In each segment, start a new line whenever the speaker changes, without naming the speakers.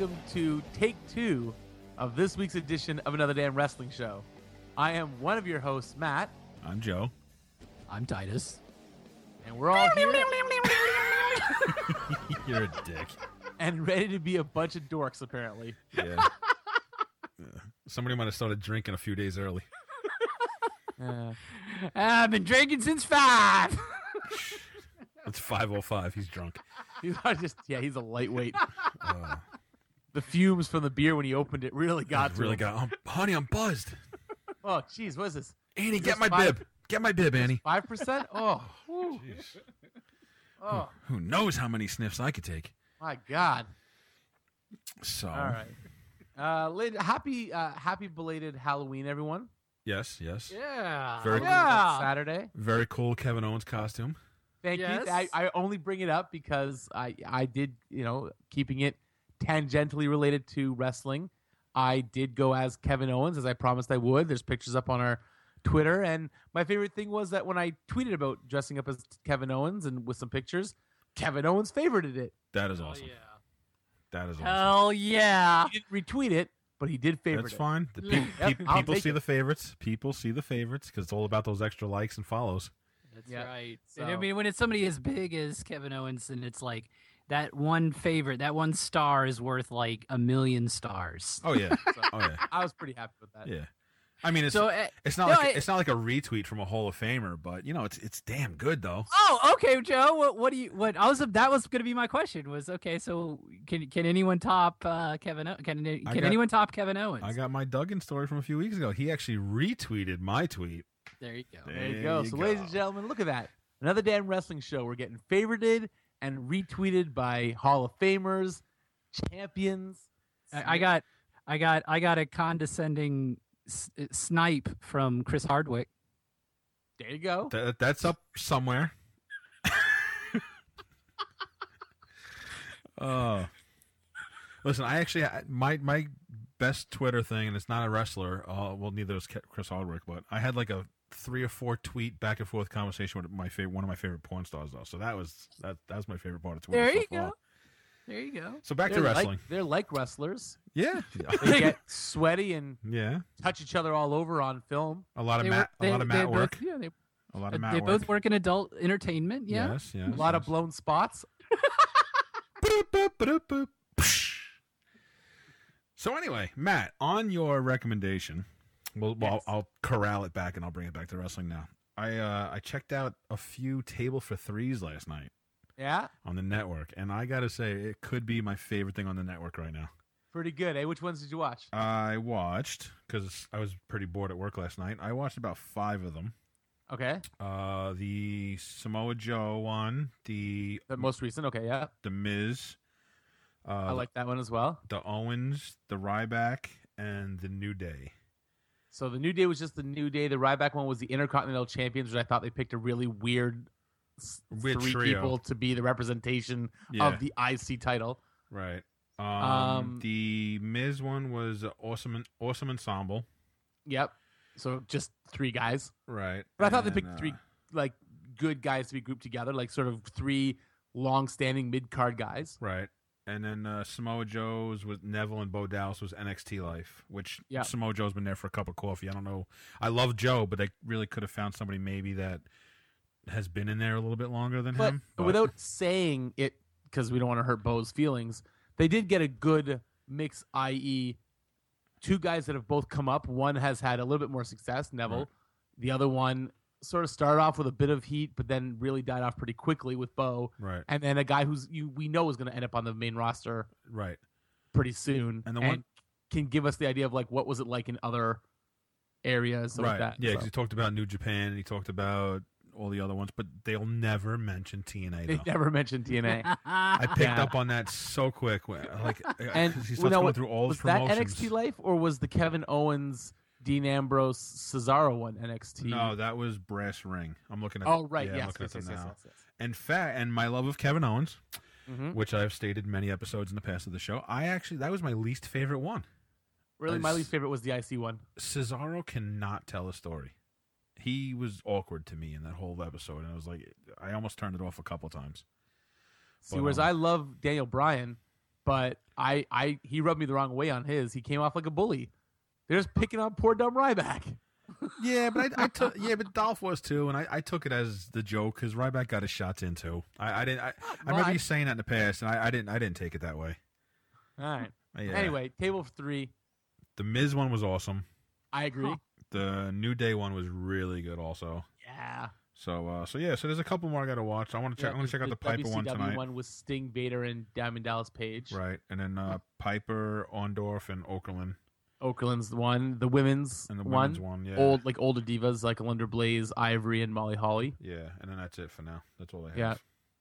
welcome to take two of this week's edition of Another Damn Wrestling Show. I am one of your hosts, Matt,
I'm Joe.
I'm Titus.
and we're all here
You're a dick.
and ready to be a bunch of dorks, apparently.
Yeah. Yeah. Somebody might have started drinking a few days early.
Uh,
I've been drinking since five.
It's 5:05. He's drunk.
he's not just, yeah, he's a lightweight.
Uh,
The fumes from the beer when he opened it really got to
really
him.
got. Um, honey, I'm buzzed.
Oh, jeez, what is this?
Annie,
Is
get
this
my
five-
bib. Get my bib, Annie.
Five percent? Oh, whew.
Jeez.
oh,
Who knows how many sniffs I could take?
my God.
So.
All right. Uh, late, happy, uh, happy belated Halloween, everyone.
Yes, yes.
Yeah.
Very-
Halloween is on
yeah.
Saturday.
Very cool Kevin Owens costume.
Thank
Yes.
you. I, I only bring it up because I, I did, you know, keeping it tangentially related to wrestling. I did go as Kevin Owens as I promised I would. There's pictures up on our Twitter, and my favorite thing was that when I tweeted about dressing up as Kevin Owens and with some pictures, Kevin Owens favorited it.
That is awesome. That is awesome.
Hell yeah.
He didn't retweet it, but he did favorite
That's
it.
fine. The
Yep,
pe- pe- people see
it.
the favorites. People see the favorites because it's all about those extra likes and follows.
That's
Yeah.
right.
So-
And I mean, when it's somebody as big as Kevin Owens, and it's like that one favorite, that one star is worth like a million stars.
Oh yeah.
So
Oh yeah.
I was pretty happy with that.
Yeah. I mean, it's
so, uh,
it's not
no,
like
I-
it's not like a retweet from a Hall of Famer, but you know, it's it's damn good though.
oh, okay, Joe. What, what do you? What I was that was going to be my question. Was okay. So can can anyone top uh, Kevin? O- Can can
got-
anyone top Kevin Owens?
I got my Duggan story from a few weeks ago. He actually retweeted my tweet.
there you go.
There you go.
you
so, ladies and gentlemen, look at that. Another damn wrestling show. We're getting favorited and retweeted by Hall of Famers, champions.
I, I got, I got, I got a condescending s- uh, snipe from Chris Hardwick.
There you go.
That, that's up somewhere. Oh, listen, I actually my my best Twitter thing, and it's not a wrestler. Uh, well, neither is Chris Hardwick, but I had like a three or four tweet back and forth conversation with my favorite one of my favorite porn stars though. So that was that that was my favorite part of Twitter.
There
so
you
far.
go. There you go.
So back
They're
to
like-
wrestling.
they're like wrestlers.
yeah,
They get sweaty and
yeah.
touch each other all over on film.
A lot of
They
mat,
work- they-
a lot of
they
mat
both-
work.
yeah, they,
A lot
uh,
of mat
they
work.
both work in adult entertainment. Yeah.
Yes, yes.
A lot of blown spots.
So anyway, Matt, on your recommendation, well, well
Yes.
I'll, I'll corral it back and I'll bring it back to wrestling now. I uh, I checked out a few Table for Threes last night
Yeah,
on the network, and I gotta say it could be my favorite thing on the network right now.
pretty good. Hey, which ones did you watch?
I watched because I was pretty bored at work last night. I watched about five of them.
Okay,
Uh, the Samoa Joe one, the
the most recent. Okay, yeah,
the Miz, uh,
I like that one as well.
the Owens, the Ryback, and the New Day.
So the New Day was just the New Day. The Ryback one was the Intercontinental Champions, which I thought they picked a really weird,
Weird
three
trio.
people to be the representation
Yeah,
of the IC title.
right. Um,
Um,
the Miz one was awesome, awesome ensemble.
Yep. So just three guys.
Right.
But I thought they
And,
picked three
uh,
like good guys to be grouped together, like sort of three long-standing mid-card guys.
Right. And then uh, Samoa Joe's with Neville and Bo Dallas was NXT Life, which
Yeah.
Samoa Joe's been there for a cup of coffee. I don't know. I love Joe, but they really could have found somebody maybe that has been in there a little bit longer than
But
him. but-
without saying it, because we don't want to hurt Bo's feelings, they did get a good mix, i.e., two guys that have both come up. One has had a little bit more success, Neville.
Right.
The other one sort of started off with a bit of heat, but then really died off pretty quickly with Bo.
Right.
And then a guy who's you we know is going to end up on the main roster
Right.
pretty soon,
And the one-
can give us the idea of like what was it like in other areas
right.
like that.
Yeah,
So,
because he talked about New Japan and he talked about all the other ones, but they'll never mention TNA.
they never mention TNA.
I picked
Yeah.
up on that so quick. Like,
and
because he
well,
starts
now,
going
what-
through all his
was that. NXT life or was the Kevin Owens, Dean Ambrose, Cesaro one NXT?
No, that was Brass Ring. I'm looking at.
Oh right,
yeah, I'm
yes,
looking
yes,
at
yes,
them
yes,
now.
yes.
And fat and my love of Kevin Owens,
Mhm.
which I've stated many episodes in the past of the show. I actually that was my least favorite one.
Really, my least favorite was the IC one.
Cesaro cannot tell a story. He was awkward to me in that whole episode, and I was like, I almost turned it off a couple times.
See,
But,
whereas
um,
I love Daniel Bryan, but I, I, he rubbed me the wrong way on his. He came off like a bully. They're just picking on poor dumb Ryback.
Yeah, but I, I took yeah, but Dolph was too, and I, I took it as the joke because Ryback got his shots in too. I, I didn't. I, I remember you saying that in the past, and I, I didn't. I didn't take it that way.
All right.
Yeah.
Anyway, table three.
the Miz one was awesome.
I agree.
The New Day one was really good, also.
Yeah.
So, uh, so yeah, so there's a couple more I got to watch. I want to check.
Yeah,
I want to check out the, Piper one tonight.
one with Sting, Vader, and Diamond Dallas Page.
Right, and then uh, Piper, Orndorff, and Okerlund,
Okerlund's one. The women's,
and the
one.
women's one. Yeah,
Old like older divas like Alundra Blayze, Ivory, and Molly Holly.
Yeah, and then that's it for now. That's all I have.
Yeah.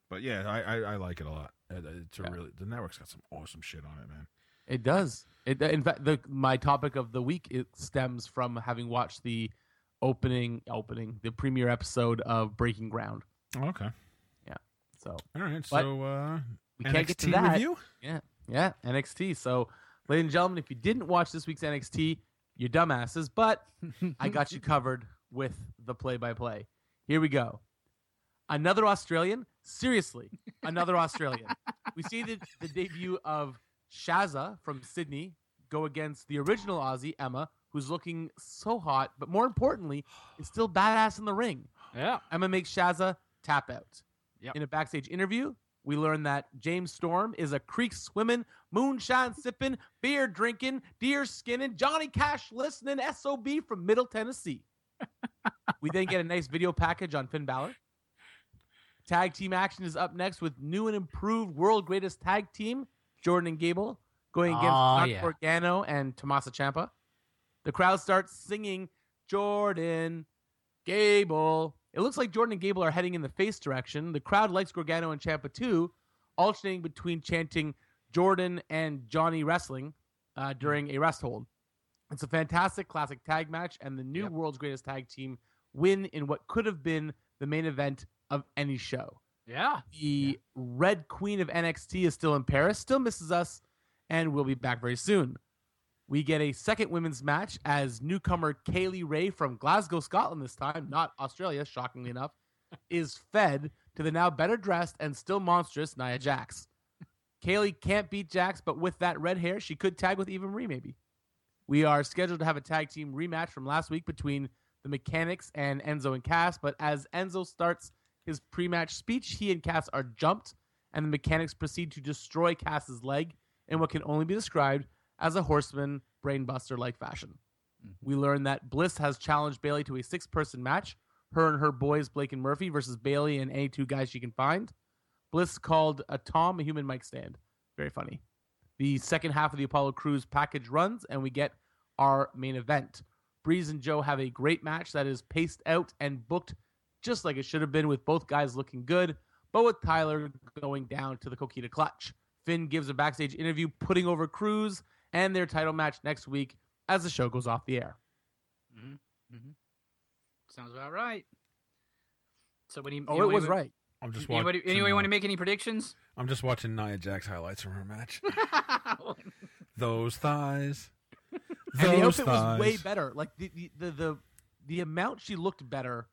But yeah, I, I, I like it a lot. It's a
Yeah.
really the network's got some awesome shit on it, man.
It does. It in fact the my topic of the week it stems from having watched the opening opening the premiere episode of Breaking Ground.
Okay. Yeah.
So
All right. So uh,
we
NXT
can't get to that.
review.
Yeah, yeah, NXT. So, ladies and gentlemen, if you didn't watch this week's NXT, you're dumbasses. But I got you covered with the play-by-play. Here we go. Another Australian. Seriously, another Australian. We see the, the debut of Shazza from Sydney go against the original Aussie Emma, who's looking so hot, but more importantly, is still badass in the ring.
Yeah.
Emma makes Shazza tap out.
Yep.
In a backstage interview, we learn that James Storm is a creek swimming, moonshine sipping, beer drinking, deer skinning, Johnny Cash listening SOB from Middle Tennessee. we then get a nice video package on Finn Balor. Tag team action is up next with new and improved world greatest tag team, Jordan and Gable, going against
Oh, yeah.
Gargano and Tommaso Ciampa. The crowd starts singing Jordan, Gable. It looks like Jordan and Gable are heading in the face direction. The crowd likes Gargano and Ciampa too, alternating between chanting Jordan and Johnny wrestling uh, during a rest hold. It's a fantastic classic tag match, and the new
Yep.
world's greatest tag team win in what could have been the main event of any show.
Yeah.
The Red Queen of NXT is still in Paris, still misses us, and will be back very soon. We get a second women's match as newcomer Kay Lee Ray from Glasgow, Scotland, this time, not Australia, shockingly enough, is fed to the now better dressed and still monstrous Nia Jax. Kaylee can't beat Jax, but with that red hair, she could tag with Eva Marie, maybe. We are scheduled to have a tag team rematch from last week between the Mechanics and Enzo and Cass, but as Enzo starts his pre-match speech, he and Cass are jumped, and the Mechanics proceed to destroy Cass's leg in what can only be described as a horseman brainbuster-like fashion. Mm-hmm. We learn that Bliss has challenged Bayley to a six-person match, her and her boys Blake and Murphy versus Bayley and any two guys she can find. Bliss called a Tom a human mic stand. Very funny. The second half of the Apollo Crews package runs, and we get our main event. Breeze and Joe have a great match that is paced out and booked just like it should have been, with both guys looking good, but with Tyler going down to the Coquina clutch. Finn gives a backstage interview putting over Crews and their title match next week as the show goes off the air.
Sounds about right. So, when he
Oh, it was right.
I'm just
Anybody,
watching.
anybody
uh,
want to make any predictions?
I'm just watching Nia Jax highlights from her match. Those thighs.
And the
Those
outfit was way better. Like the, the the the the amount she looked better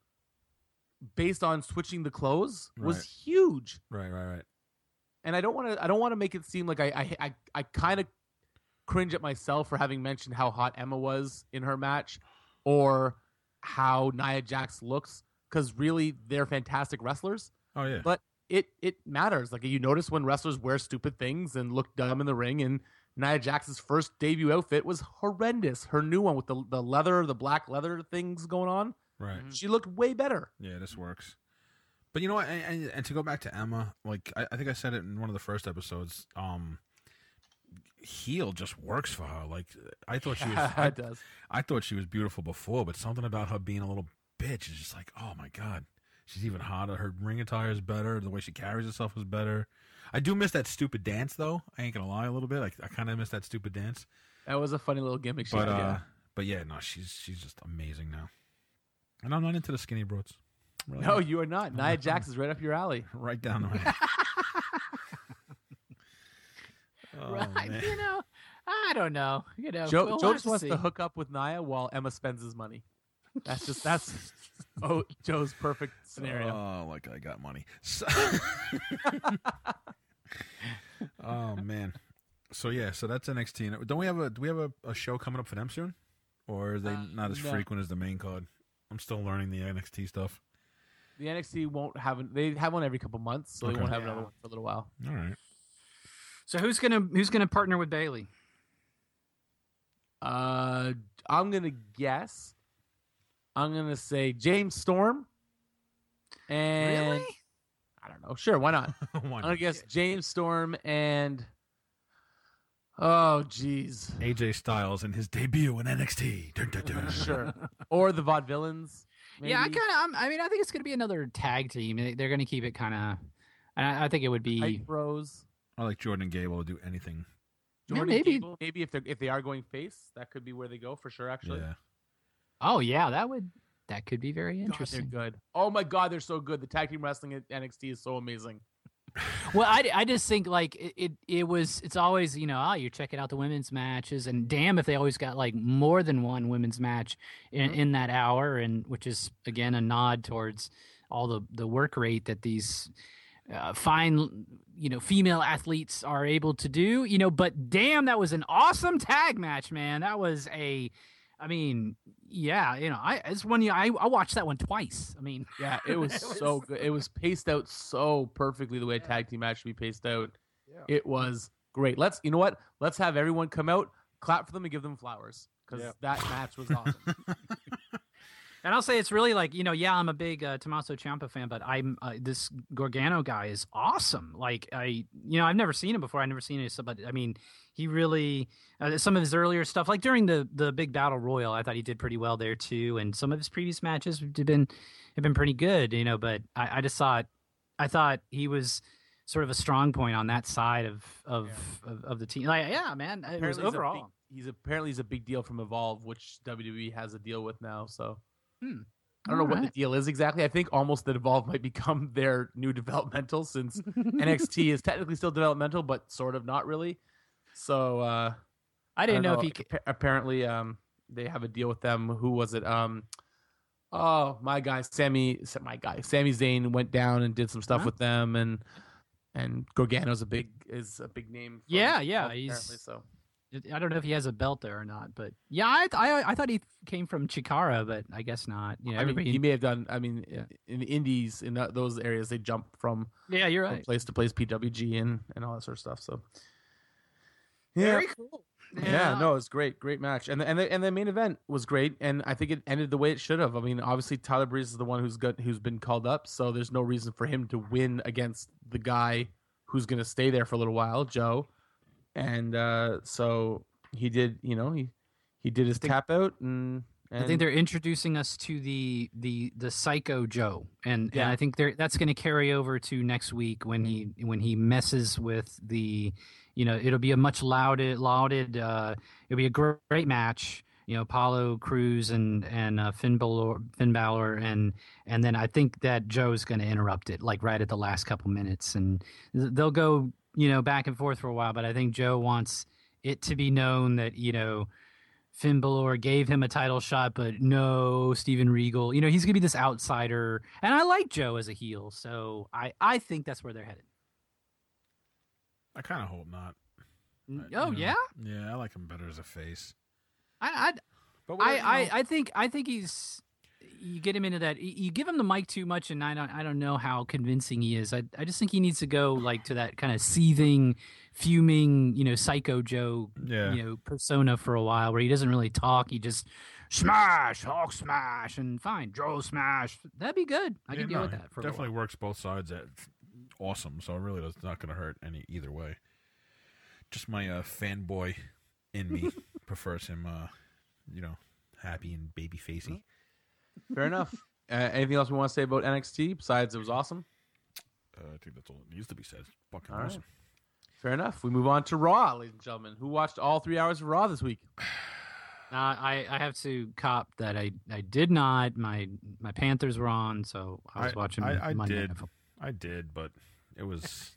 based on switching the clothes was
Right.
huge.
Right, right, right.
and I don't want to. I don't want to make it seem like I I I, I kind of cringe at myself for having mentioned how hot Emma was in her match, or how Nia Jax looks, because really they're fantastic wrestlers.
Oh yeah.
But it it matters. Like you notice when wrestlers wear stupid things and look dumb in the ring, and Nia Jax's first debut outfit was horrendous. Her new one with the the leather, the black leather things going on,
Right.
Mhm.
she looked way better.
Yeah, this works. But you know what? And, and, and to go back to Emma, like I, I think I said it in one of the first episodes. Um, heel just works for her. Like I thought she was. I,
it does.
I thought she was beautiful before, but something about her being a little bitch is just like, oh my god, she's even hotter. Her ring attire is better. The way she carries herself is better. I do miss that stupid dance though. I ain't gonna lie, a little bit. Like I kind of miss that stupid dance.
That was a funny little gimmick.
But
had,
uh,
yeah.
but yeah, no, she's she's just amazing now. And I'm not into the skinny broads. Really
no,
not.
you are not. Nia Jax is right up your alley.
right down the way. Oh,
right?
man.
You know, I don't know. You know,
Joe,
we'll
Joe just
to
wants
see.
to hook up with Nia while Emma spends his money. That's just that's oh Joe's perfect scenario.
Oh, like I got money. So- oh man. So yeah, so that's NXT. And Don't we have a do we have a, a show coming up for them soon, or are they
Uh,
not as
no.
frequent as the main card? I'm still learning the NXT stuff.
The NXT won't have an, they have one every couple months, so
Okay.
they won't have
Yeah.
another one for a little while.
All right.
So who's gonna who's gonna partner with Bayley?
Uh, I'm gonna guess. I'm gonna say James Storm. And
really?
I don't know. Sure, why not?
Why
I'm
not?
gonna guess James Storm and oh jeez,
AJ Styles in his debut in NXT. Dun, dun, dun.
sure, or the Vaudevillains.
Yeah, I kind of. I mean, I think it's gonna be another tag team. They- They're gonna keep it kind of. And I, I think it would be.
Hype Bros.
I like Jordan and Gable to do anything.
Yeah,
Jordan
maybe.
Gable, maybe if they are if they are going face, that could be where they go for sure. Actually,
Yeah.
Oh yeah, that would. That could be very
God, they're
interesting.
good. Oh my God, they're so good. The tag team wrestling at NXT is so amazing.
Well, I, I just think like it, it it was it's always you know oh you're checking out the women's matches and damn if they always got like more than one women's match in,
Mhm.
in that hour and which is again a nod towards all the the work rate that these uh, fine you know female athletes are able to do you know but damn that was an awesome tag match man that was a I mean yeah you know I it's one I I watched that one twice I mean
Yeah, it was
It was-
so good. It was paced out so perfectly the way a tag team match should be paced out.
Yeah.
It was great. Let's you know what? Let's have everyone come out, clap for them, and give them flowers because
Yeah.
that match was awesome.
And I'll say it's really like you know, yeah, I'm a big uh, Tommaso Ciampa fan, but I'm uh, this Gargano guy is awesome. Like I, you know, I've never seen him before. I've never seen his, but I mean, he really uh, some of his earlier stuff, like during the the big battle royal, I thought he did pretty well there too. And some of his previous matches have been have been pretty good, you know. But I, I just thought, I thought he was sort of a strong point on that side of of of, of the team. Like, yeah, man, it was
he's a
overall.
big- he's apparently he's a big deal from Evolve, which WWE has a deal with now. So
Hmm.
I don't know what the deal is exactly. I think almost that Evolve might become their new developmental since NXT is technically still developmental, but sort of not really. So uh,
I didn't
don't
know, if he.
Appa- apparently um they have a deal with them. Who was it? Um oh my guy, Sammy my guy, Sammy Zayn went down and did some stuff
Huh?
with them and and Gargano's a big is a big name. from
Yeah, yeah, he's-
so
I don't know if he has a belt there or not, but yeah, I I, I thought he came from Chikara, but I guess not. You know,
I mean, he may have done. I mean, in the indies in that, those areas, they jump from,
yeah, you're
from
right.
place to place, PWG and and all that sort of stuff. So yeah,
Very cool.
yeah, no, it's great, great match, and the, and the and the main event was great, and I think it ended the way it should have. I mean, obviously Tyler Breeze is the one who's got who's been called up, so there's no reason for him to win against the guy who's going to stay there for a little while, Joe, and uh, so he did. You know, he he did his
think-
tap out, and, and
I think they're introducing us to the the the Psycho Joe, and
Yeah.
and I think they're that's going to carry over to next week when he when he messes with the, you know, it'll be a much lauded lauded. Uh, it'll be a great, great match. You know, Apollo Crews and and uh, Finn Balor, Finn Balor, and and then I think that Joe's going to interrupt it like right at the last couple minutes, and they'll go you know back and forth for a while. But I think Joe wants it to be known that you know. Finn Balor gave him a title shot, but no, Steven Regal. You know, he's gonna be this outsider, and I like Joe as a heel, so I I think that's where they're headed.
I kind of hope not.
Oh
you know,
yeah,
Yeah, I like him better as a face.
I I,
whatever,
I, I I think I think he's you get him into that. You give him the mic too much, and I don't. I don't know how convincing he is. I I just think he needs to go like to that kind of seething, fuming, you know, psycho Joe,
Yeah.
you know, persona for a while, where he doesn't really talk. He just smash, Hulk smash, and fine, Joe smash. That'd be good. I
Yeah,
could deal
no,
with that for a
definitely works both sides. At awesome. So it really does not going to hurt any either way. Just my uh, fanboy in me prefers him. Uh, you know, happy and baby facey.
Fair enough. Uh, anything else we want to say about NXT besides it was awesome?
Uh, I think that's all it needs to be said. It's fucking
All right.
awesome.
Fair enough. We move on to Raw, ladies and gentlemen. Who watched all three hours of Raw this week?
Uh, I, I have to cop that I, I did not. My my Panthers were on, so I was
I-
watching.
I- I
Monday
did.
Football.
I did, but it was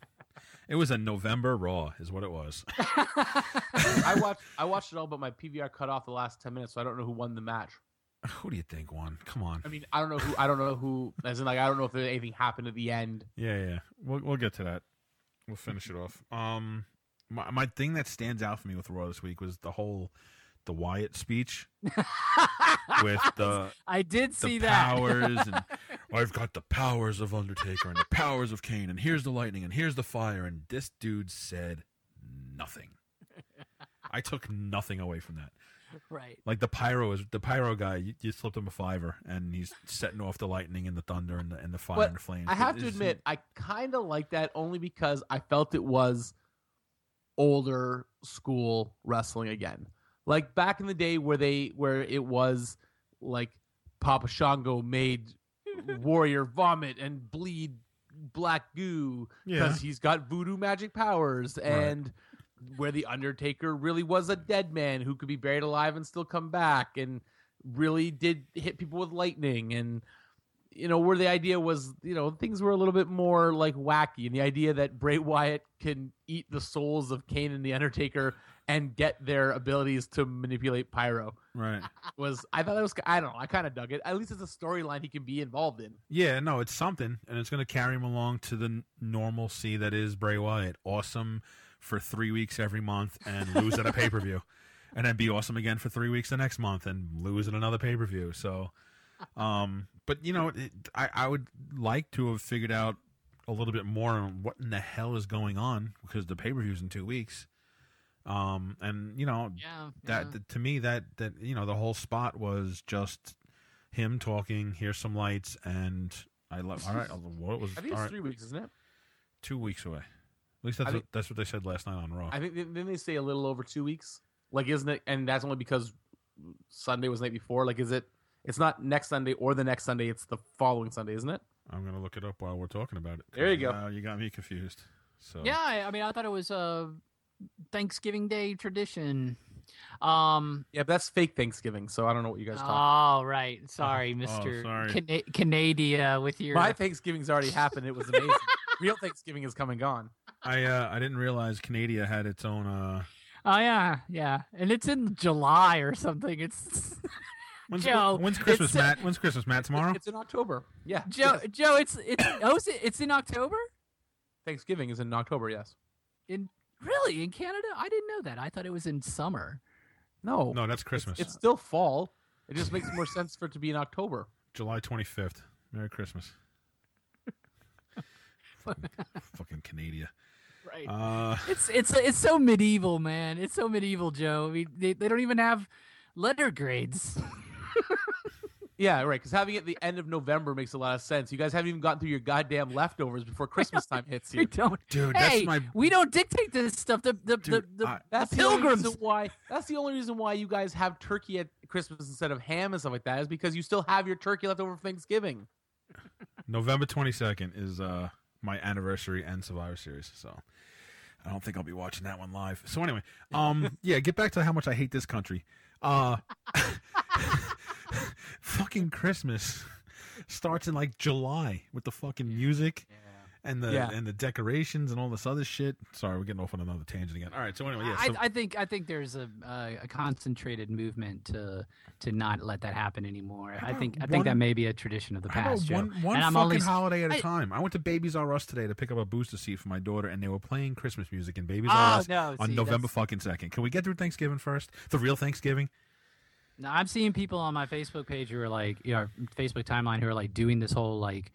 it was a November Raw, is what it was.
I watched I watched it all, but my PVR cut off the last ten minutes, so I don't know who won the match.
Who do you think won? Come on.
I mean, I don't know who. I don't know who. As in, like, I don't know if anything happened at the end.
Yeah, yeah. We'll we'll get to that. We'll finish it off. Um, my my thing that stands out for me with Raw this week was the whole the Wyatt speech with the
I did
the
see that.
powers and I've got the powers of Undertaker and the powers of Kane and here's the lightning and here's the fire and this dude said nothing. I took nothing away from that.
right.
Like the pyro is the pyro guy. You, you slipped him a fiver, and he's setting off the lightning and the thunder and the and the fire
But
and the flames.
I have
It
to admit, I kind of like that only because I felt it was older school wrestling again. Like back in the day where they where it was like Papa Shango made Warrior vomit and bleed black goo
yeah,
because he's got voodoo magic powers and where the undertaker really was a dead man who could be buried alive and still come back and really did hit people with lightning. And you know where the idea was you know things were a little bit more like wacky. And the idea that Bray Wyatt can eat the souls of Kane and the Undertaker and get their abilities to manipulate pyro
right.
was I thought that was I don't know I kind of dug it. At least it's a storyline he can be involved in.
Yeah, no, it's something, and it's going to carry him along to the normalcy that is Bray Wyatt. Awesome for three weeks every month and lose at a pay per view, and then be awesome again for three weeks the next month and lose at another pay per view. So, um, but you know, it, I I would like to have figured out a little bit more on what in the hell is going on because the pay per views in two weeks. Um, and you know,
Yeah.
that
yeah.
to me that that you know the whole spot was just him talking here's some lights and i love all right what was
I think it's
right,
three weeks isn't it
two weeks away at least that's
I
what
think-
that's what they said last night on raw
I think then they say a little over two weeks. Like, isn't it? And that's only because Sunday was the night before. Like, is it? It's not next Sunday or the next Sunday. It's the following Sunday, isn't it?
i'm gonna look it up while we're talking about it
There you go.
Now you got me confused so
Yeah, I, I mean, I thought it was a Thanksgiving Day tradition. Um.
Yeah, but that's fake Thanksgiving. So I don't know what you guys talk.
Oh, right. Sorry,
oh,
Mister
sorry.
Cana- Canada, with your.
My Thanksgiving's already happened. It was amazing. Real Thanksgiving is come and gone.
I uh i didn't realize canada had its own uh
oh yeah, yeah, and it's in July or something. It's
when's,
Joe,
when's christmas matt when's christmas matt tomorrow
It's in October. Yeah,
Joe.
yes.
Joe, it's it's oh, is it, it's in October.
Thanksgiving is in October. Yes.
In really in Canada, I didn't know that. I thought it was in summer.
No.
no that's christmas
It's still fall. It just makes more sense for it to be in October.
july 25th merry christmas fucking, fucking canada
Right.
uh
It's it's it's so medieval, man. It's so medieval, Joe. I mean, they, they don't even have letter grades.
Yeah, right. Because having it at the end of November makes a lot of sense. You guys haven't even gotten through your goddamn leftovers before Christmas time hits
we
you.
don't.
dude
hey,
that's my
we don't dictate this stuff. The the
Dude,
the, the,
I-
That's
the
the
pilgrims.
reason why. That's the only reason why you guys have turkey at Christmas instead of ham and stuff like that is because you still have your turkey left over for Thanksgiving.
November 22nd is uh my anniversary and Survivor Series, so I don't think I'll be watching that one live. So anyway, um yeah, get back to how much I hate this country. Uh fucking Christmas starts in like July with the fucking music and the
Yeah.
and the decorations and all this other shit. Sorry, we're getting off on another tangent again. All right, so anyway, yeah, so,
I, I think I think there's a uh, a concentrated movement to to not let that happen anymore. I think I think that may be a tradition of the past, Joe.
one, one
and I'm
fucking
only
holiday at a
I-
time. I went to Babies R Us today to pick up a booster seat for my daughter, and they were playing Christmas music in Babies R
Oh
Us
no!
on
see,
November fucking second. Can we get through Thanksgiving first? The real Thanksgiving.
Now, I'm seeing people on my Facebook page who are like, you know, Facebook timeline who are like doing this whole like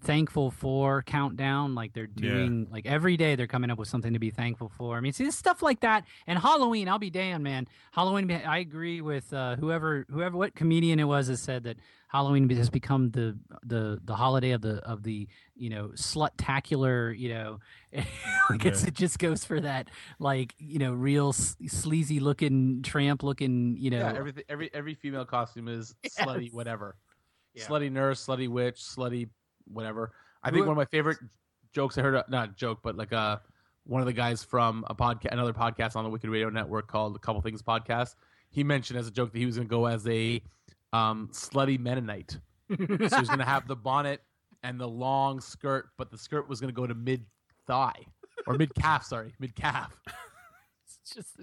thankful for countdown. Like they're
Yeah.
doing like every day they're coming up with something to be thankful for. I mean, see stuff like that. And Halloween, I'll be damned, man. Halloween, I agree with uh, whoever whoever what comedian it was that said that Halloween has become the the the holiday of the of the you know slut-tacular you know like it's,
Yeah.
it just goes for that like you know real s- sleazy looking tramp looking you know
Yeah, everything, every every female costume is slutty, whatever.
Yeah.
Slutty nurse, slutty witch, slutty whatever. I think one of my favorite jokes I heard, uh, not a joke, but like uh, one of the guys from a podcast, another podcast on the Wicked Radio Network called "A Couple Things Podcast." He mentioned as a joke that he was going to go as a um, slutty Mennonite. so he's going to have the bonnet and the long skirt, but the skirt was going to go to mid thigh or mid calf. Sorry, mid calf.
It's just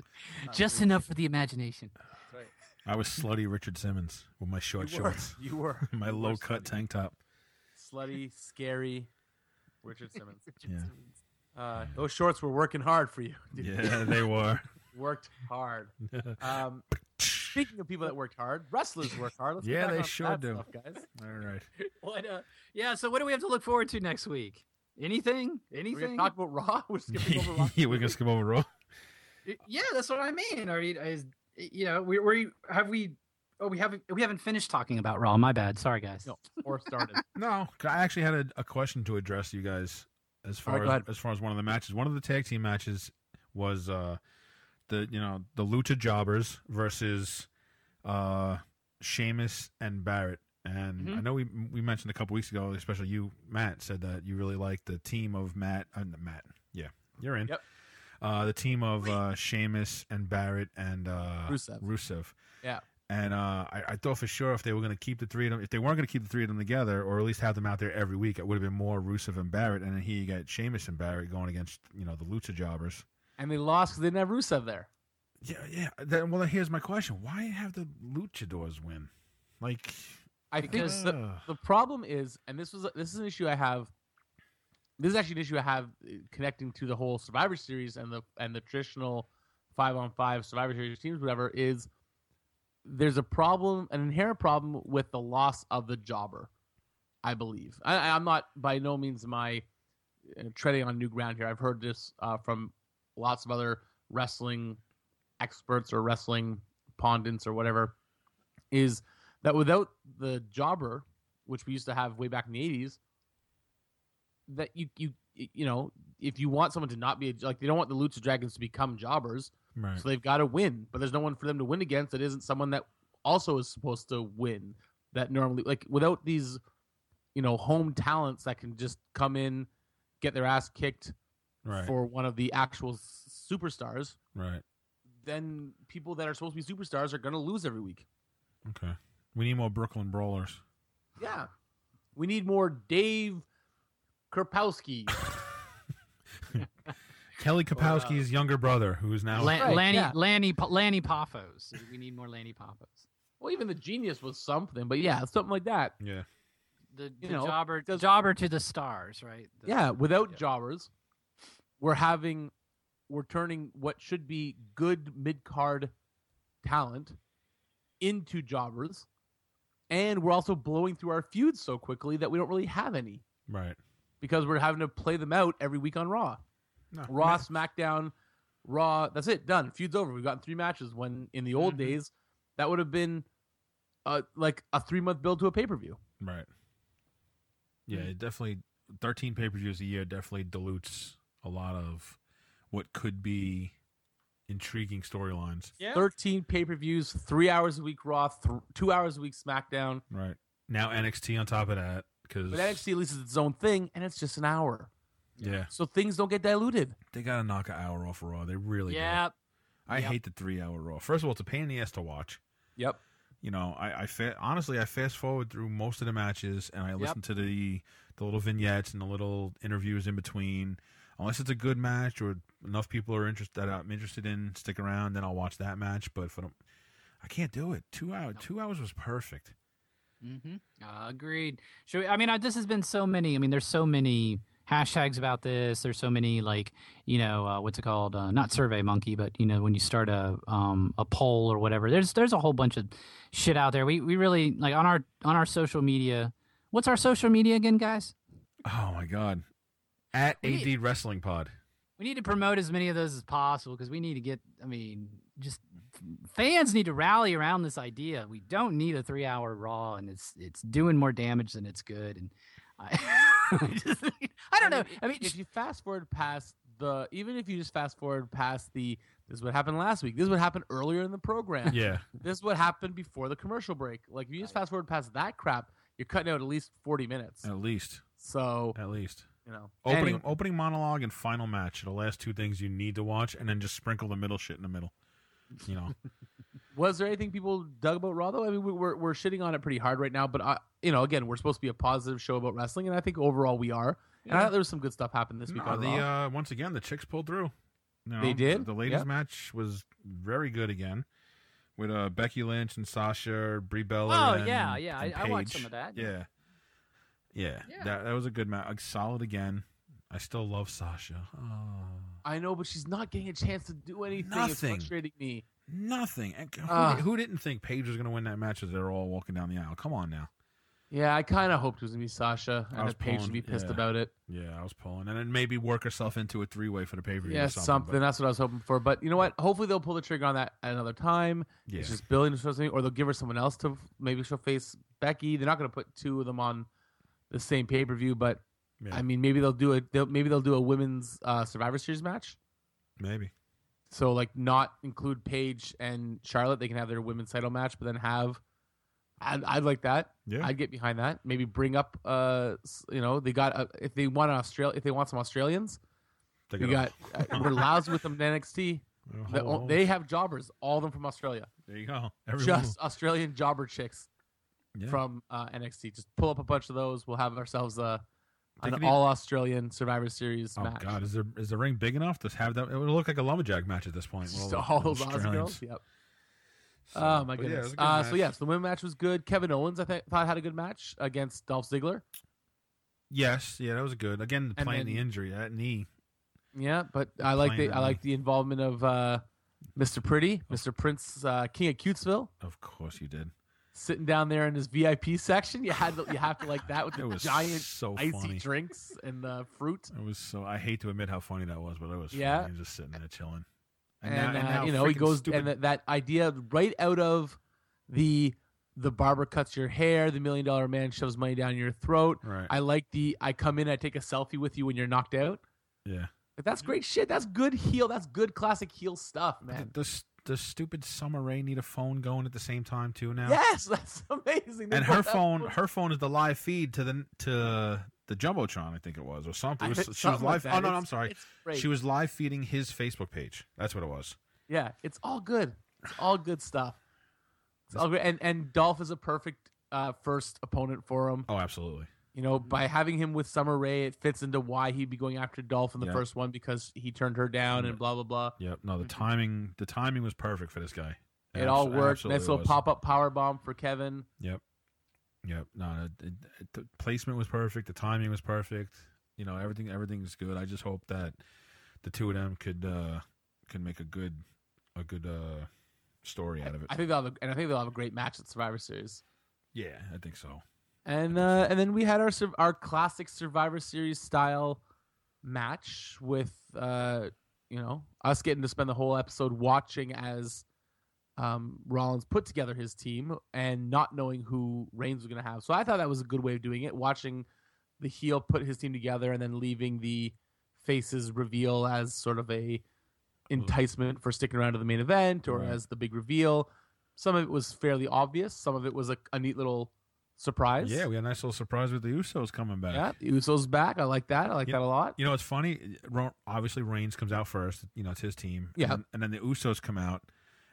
just enough for the imagination
I was slutty Richard Simmons with my short
You were.
shorts,
You were.
my low cut tank top.
Slutty, scary Richard Simmons.
Yeah.
Uh, those shorts were working hard for you. dude.
Yeah, they were.
worked hard. Um, speaking of people that worked hard, wrestlers work hard. Let's get
Yeah, they
on
sure do.
stuff, guys.
All right.
what uh yeah so what do we have to look forward to next week anything
We're
anything
talk about Raw. We're skipping over Raw.
yeah, we're gonna skip over Raw.
yeah that's what i mean are you is you know we we have we oh we haven't we haven't finished talking about raw my bad sorry guys
No, or started.
No, I actually had a, a question to address you guys as far
All right, go
as as far as one of the matches. One of the tag team matches was uh the you know the Lucha Jobbers versus uh Sheamus and Barrett. And
Mm-hmm.
I know we we mentioned a couple weeks ago, especially you, Matt, said that you really liked the team of Matt. and Uh, Matt, yeah, you're in.
Yep.
Uh, the team of uh, Sheamus and Barrett and uh,
Rusev.
Rusev.
Yeah.
And uh, I, I thought for sure if they were going to keep the three of them, if they weren't going to keep the three of them together, or at least have them out there every week, it would have been more Rusev and Barrett. And then here you got Sheamus and Barrett going against you know the Lucha Jobbers.
And they lost because they didn't have Rusev there.
Yeah, yeah. Then, well, here's my question: Why have the Luchadors win? Like,
I think
Because-
the, the problem is, and this was this is an issue I have. This is actually an issue I have uh, connecting to the whole Survivor Series and the and the traditional five on five Survivor Series teams, whatever. Is there's a problem, an inherent problem with the loss of the jobber. I believe. I, I'm not by no means my uh, treading on new ground here. I've heard this uh, from lots of other wrestling experts or wrestling pundits or whatever. Is that without the jobber, which we used to have way back in the '80s, that you you you know if you want someone to not be a, like they don't want the Lucha Dragons to become jobbers,
right?
so they've got to win. But there's no one for them to win against that isn't someone that also is supposed to win. That normally like without these, you know, home talents that can just come in, get their ass kicked
Right.
for one of the actual superstars,
right.
then people that are supposed to be superstars are going to lose every week.
Okay. We need more Brooklyn Brawlers.
Yeah. We need more Dave Kerpowski.
Kelly uh, Kapowski's younger brother, who's now
Lan-
Right,
Lanny
yeah.
Lanny Lanny Poffos we need more Lanny Poffos
well, even the genius was something, but yeah, something like that.
yeah.
the, the
know,
jobber
does-
jobber to the stars right The-
Yeah, without
yeah.
jobbers, we're having we're turning what should be good mid card talent into jobbers, and we're also blowing through our feuds so quickly that we don't really have any
Right.
because we're having to play them out every week on Raw.
No.
Raw, SmackDown, Raw. That's it. Done. Feud's over. We've gotten three matches. When in the old
Mhm.
days, that would have been uh, like a three month build to a pay per view.
Right. Yeah, it definitely thirteen pay per views a year definitely dilutes a lot of what could be intriguing storylines.
yeah
Thirteen pay per views, three hours a week Raw, th- two hours a week SmackDown.
Right. Now NXT on top of that because
But NXT at least is its own thing, and it's just an hour,
yeah
so things don't get diluted.
they got to knock an hour off of Raw. They really do.
yeah
I
Yep.
hate the three hour Raw. First of all, it's a pain in the ass to watch.
Yep.
You know, I, I fa- honestly I fast forward through most of the matches and I listen to the the little vignettes and the little interviews in between. Unless it's a good match or enough people are interested that I'm interested in, stick around, then I'll watch that match. But for the, I can't do it. Two hours, two hours was perfect.
Mm-hmm. Uh, agreed. Should we, I mean, uh, this has been so many. I mean, there's so many hashtags about this. There's so many like you know uh, what's it called? Uh, not Survey Monkey, but you know when you start a um, a poll or whatever. There's there's a whole bunch of shit out there. We we really like on our on our social media. What's our social media again, guys?
Oh my god. At
We-
AD Wrestling Pod.
We need to promote as many of those as possible because we need to get. I mean, just fans need to rally around this idea. We don't need a three-hour Raw, and it's it's doing more damage than it's good. And I, I don't know. I mean,
if you fast forward past the, even if you just fast forward past the, this is what happened last week. This is what happened earlier in the program.
Yeah.
This is what happened before the commercial break. Like if you just fast forward past that crap, you're cutting out at least forty minutes.
At least.
So
At least.
you know,
Opening
Anyway,
opening monologue and final match are the last two things you need to watch, and then just sprinkle the middle shit in the middle. You know.
was there anything people dug about Raw though? I mean, we- we're we're shitting on it pretty hard right now, but I, you know, again, we're supposed to be a positive show about wrestling, and I think overall we are. And I thought there was some good stuff happened this week.
No,
on
the
Raw.
uh, once again the chicks pulled through. You know,
They did?
The, the ladies
Yep.
match was very good again, with uh, Becky Lynch and Sasha, Brie Bella.
Oh,
and-
yeah, yeah,
and
I- I watched some of that,
Yeah,
yeah.
yeah,
Yeah.
that that was a good match. Like, solid again. I still love Sasha. Oh,
I know, but she's not getting a chance to do anything. It's
Nothing.
frustrating me.
Nothing. And who,
Ah.
who didn't think Paige was going to win that match as they're all walking down the aisle? Come on now.
Yeah, I kind of hoped it was gonna be Sasha,
I
and
was
that Paige would be pissed
yeah.
about it.
Yeah, I was pulling, and then maybe work herself into a three way for the pay per view.
Yeah,
or
something.
something.
That's what I was hoping for. But you know what? Hopefully they'll pull the trigger on that at another time.
yeah,
It's just building to something, or they'll give her someone else to maybe she'll face Becky. They're not going to put two of them on the same pay per view, but
yeah,
I mean, maybe they'll do it. They'll, maybe they'll do a women's uh, Survivor Series match.
maybe.
So like, not include Paige and Charlotte. They can have their women's title match, but then have. I'd, I'd like that.
Yeah,
I'd get behind that. Maybe bring up, uh, you know, they got uh, if they want an Australia, if they want some Australians,
They
we got. Uh, we're lousy with them in NXT.
a
They, have jobbers, all of them from Australia.
There you go. Everyone,
Just Australian jobber chicks
yeah.
from uh, NXT. Just pull up a bunch of those. We'll have ourselves a an all Australian Survivor Series
Oh
match.
God, is there is the ring big enough to have that? It would look like a lumberjack match at this point.
Just
the
all those girls. Yep.
So,
oh my
but yeah,
goodness.
good
uh, so yes, the women match was good. Kevin Owens, I th- thought had a good match against Dolph Ziggler.
Yes, yeah, that was good. Again,
And
playing the injury that knee.
Yeah, but I like the I like the involvement of uh, Mr. Pretty, Mr. Prince, uh, King of Cutesville,
Of course, you did.
Sitting down there in his VIP section. You had to, you have to like that with the giant
so
icy
funny.
drinks and the fruit.
It was so. I hate to admit how funny that was, but it was.
Yeah.
funny. just sitting there chilling.
and,
now-
uh,
now
you know he goes
stupid-
and that, that idea right out of the the barber cuts your hair the million dollar man shoves money down your throat
right.
i like the i come in i take a selfie with you when you're knocked out
yeah.
Like, that's great shit that's good heel that's good classic heel stuff man
the, the the stupid Summer Rae need a phone going at the same time too now.
yes that's amazing They
And her
both
phone, her phone is the live feed to the to the jumbotron. I think it was or something. Was,
think
she was
something like
live.
that.
oh no,
It's-
I'm sorry. She was live feeding his Facebook page. That's what it was.
yeah it's all good it's all good stuff it's all great and and dolph is a perfect uh first opponent for him
Oh, absolutely.
You know, by having him with Summer Rae, it fits into why he'd be going after Dolph in the
Yeah.
first one because he turned her down and blah blah blah.
Yep. No, the timing, the timing was perfect for this guy.
It all worked. Nice little pop up power bomb for Kevin.
Yep. Yep. No, it, it, the placement was perfect. The timing was perfect. You know, everything, everything's good. I just hope that the two of them could uh could make a good a good uh story out of it.
I think they'll have a, and I think they'll have a great match at Survivor Series.
yeah, I think so.
And uh, and then we had our our classic Survivor Series style match with uh, you know us getting to spend the whole episode watching as um, Rollins put together his team and not knowing who Reigns was going to have. So I thought that was a good way of doing it. Watching the heel put his team together and then leaving the faces reveal as sort of a enticement for sticking around to the main event or
Right.
as the big reveal. Some of it was fairly obvious. Some of it was a, a neat little surprise.
Yeah, we had a nice little surprise with the Usos coming back.
Yeah, the Usos back. I like that. I like
Yeah.
that a lot.
You know, it's funny. Obviously, Reigns comes out first. You know, it's his team.
Yeah.
And, and then the Usos come out,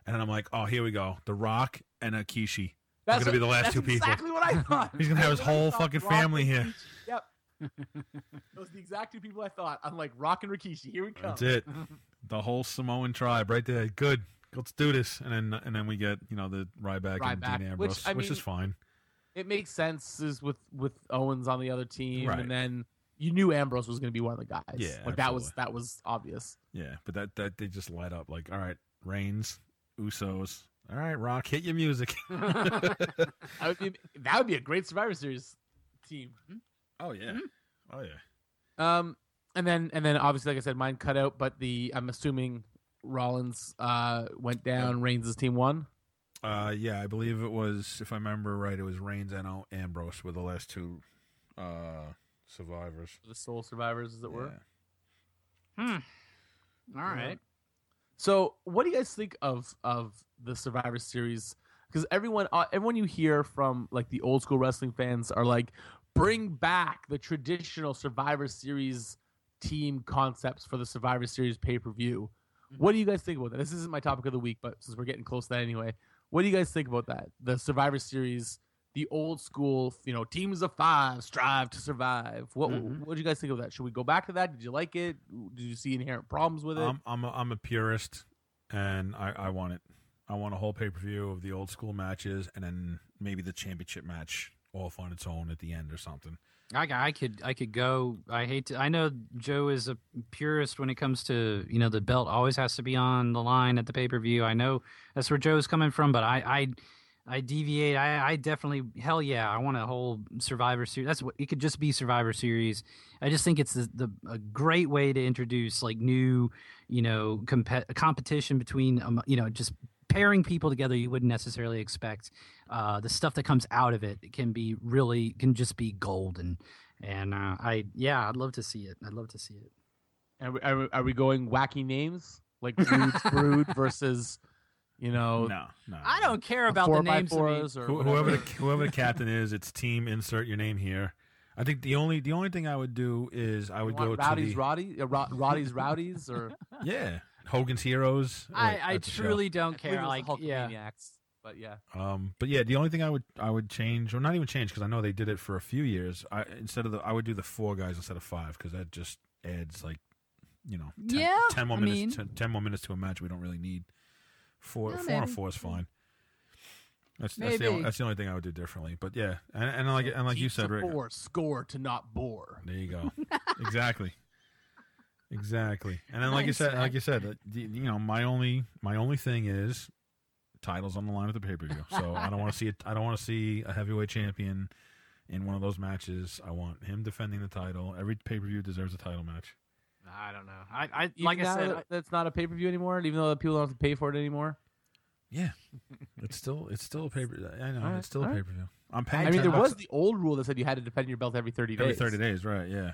and then I'm like, oh, here we go. The Rock and Rikishi.
That's
gonna be the last two people.
Exactly what I thought.
He's gonna have his
That's what I
whole fucking
Rock
family here.
Rikishi. Yep. Those are the exact two people I thought. I'm like Rock and Rikishi. Here we come.
That's it. The whole Samoan tribe right there. Good. Let's do this. And then and then we get you know the Ryback, and
Ryback,
Dean
which,
Ambrose,
I
which, is fine.
It makes sense is with with Owens on the other team,
Right.
and then you knew Ambrose was going to be one of the guys.
Yeah,
like that was that was obvious.
Yeah, but that that they just light up like, all right, Reigns, Usos. All right, Rock, hit your music.
That would be that would be a great Survivor Series team.
oh yeah, oh yeah.
Um, and then and then obviously, like I said, mine cut out, but the I'm assuming Rollins uh went down. Reigns' team won.
Uh, yeah, I believe it was, if I remember right, it was Reigns and Ambrose were the last two uh, survivors.
The sole survivors, as it were.
Yeah.
Hmm. All right.
So, what do you guys think of of the Survivor Series? Because everyone, uh, everyone you hear from like the old school wrestling fans are like, bring back the traditional Survivor Series team concepts for the Survivor Series pay per view. What do you guys think about that? This isn't my topic of the week, but since we're getting close to that anyway, what do you guys think about that? The Survivor Series, the old school, you know, teams of five strive to survive. What
Mhm.
what do you guys think of that? Should we go back to that? Did you like it? Did you see inherent problems with it?
I'm I'm a, I'm a purist, and I, I want it. I want a whole pay per view of the old school matches, and then maybe the championship match off on its own at the end or something.
I, I could I could go. I hate to. I know Joe is a purist when it comes to you know the belt always has to be on the line at the pay per view. I know that's where Joe's coming from, but I I, I deviate. I, I definitely hell yeah. I want a whole Survivor series. That's what it could just be Survivor series. I just think it's the, the a great way to introduce like new you know comp- competition between um, you know just pairing people together you wouldn't necessarily expect uh, the stuff that comes out of it can be really can just be golden and uh, i yeah i'd love to see it i'd love to see it
Are we, are, we- are we going wacky names like Brood, Brood versus, you know,
no, no.
i don't care about
four
the
by
names I mean,
or
Who, whoever the whoever the captain is, it's team. Insert your name here. I think the only the only thing I would do is I
You
would
want
go to
Rowdy's
the
Roddy, uh, Roddy's Rowdies, or
yeah Hogan's Heroes.
I, I
that's show.
truly don't
I believe it
care
was
like
the
yeah
Hulkamaniacs, but yeah,
Um, but yeah, the only thing I would I would change, or not even change, because I know they did it for a few years. I instead of the I would do the four guys instead of five, because that just adds like, you know, 10,
Yeah,
10 more
I
minutes,
mean-
10, 10 more minutes to a match. We don't really need four.
Yeah,
four and four is fine. That's that's the, only, that's the only thing I would do differently. But yeah, and, and like and like you said,
a
Rick,
four, score to not bore.
there you go. exactly. Exactly. And then like you said,
man.
like you said, you know, my only my only thing is titles on the line at the pay per view. So I don't want to see it. I don't want to see a heavyweight champion in one of those matches. I want him defending the title. Every pay per view deserves a title match.
i don't know i, I
Even
like i said
that- that's not a pay per view anymore. Even though people don't have to pay for it anymore.
Yeah, it's still it's still a pay per. I know
All right,
it's still a
all
pay per view. I'm paying.
I mean,
10
there was the old rule that said you had to defend your belt every thirty days.
every thirty days, right? Yeah.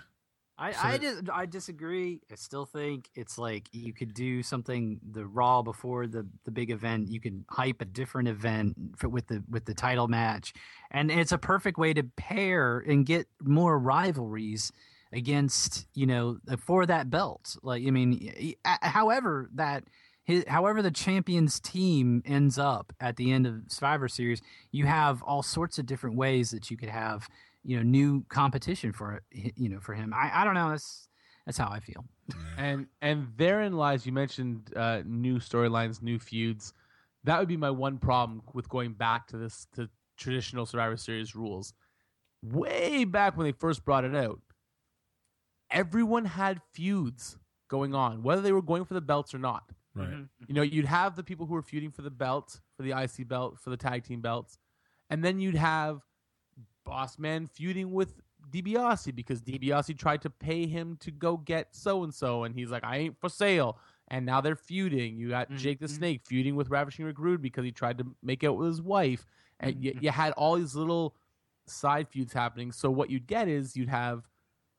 I,
So
I, dis- I disagree. I still think it's like you could do something the Raw before the, the big event. You could hype a different event for, with the with the title match, and it's a perfect way to pair and get more rivalries against you know for that belt. Like I mean, however that. His, however, the champions team ends up at the end of Survivor Series, you have all sorts of different ways that you could have you know new competition for you know for him i, I don't know that's that's how i feel
And and therein lies. You mentioned uh, new storylines, new feuds. That would be my one problem with going back to this to traditional Survivor Series rules. Way back when they first brought it out, everyone had feuds going on, whether they were going for the belts or not.
Right.
You know, you'd have the people who were feuding for the belt, for the IC belt, for the tag team belts, and then you'd have Boss Man feuding with DiBiase because DiBiase tried to pay him to go get so and so, and he's like, "I ain't for sale." And now they're feuding. You got Jake the
Mhm.
Snake feuding with Ravishing Rick Rude because he tried to make out with his wife, and you, you had all these little side feuds happening. So what you'd get is you'd have,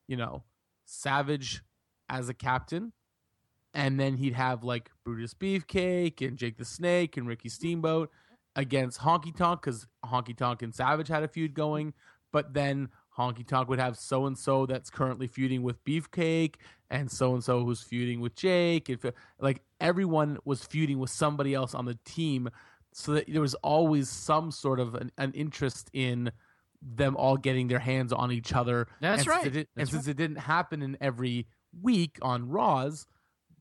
you know, Savage as a captain, and then he'd have like Brutus Beefcake and Jake the Snake and Ricky Steamboat against Honky Tonk because Honky Tonk and Savage had a feud going, but then Honky Tonk would have so and so that's currently feuding with Beefcake and so and so who's feuding with Jake. And fe- like everyone was feuding with somebody else on the team, so that there was always some sort of an, an interest in them all getting their hands on each other.
That's
and
right.
Since it, did-
That's
and since it didn't happen in every week on Raws,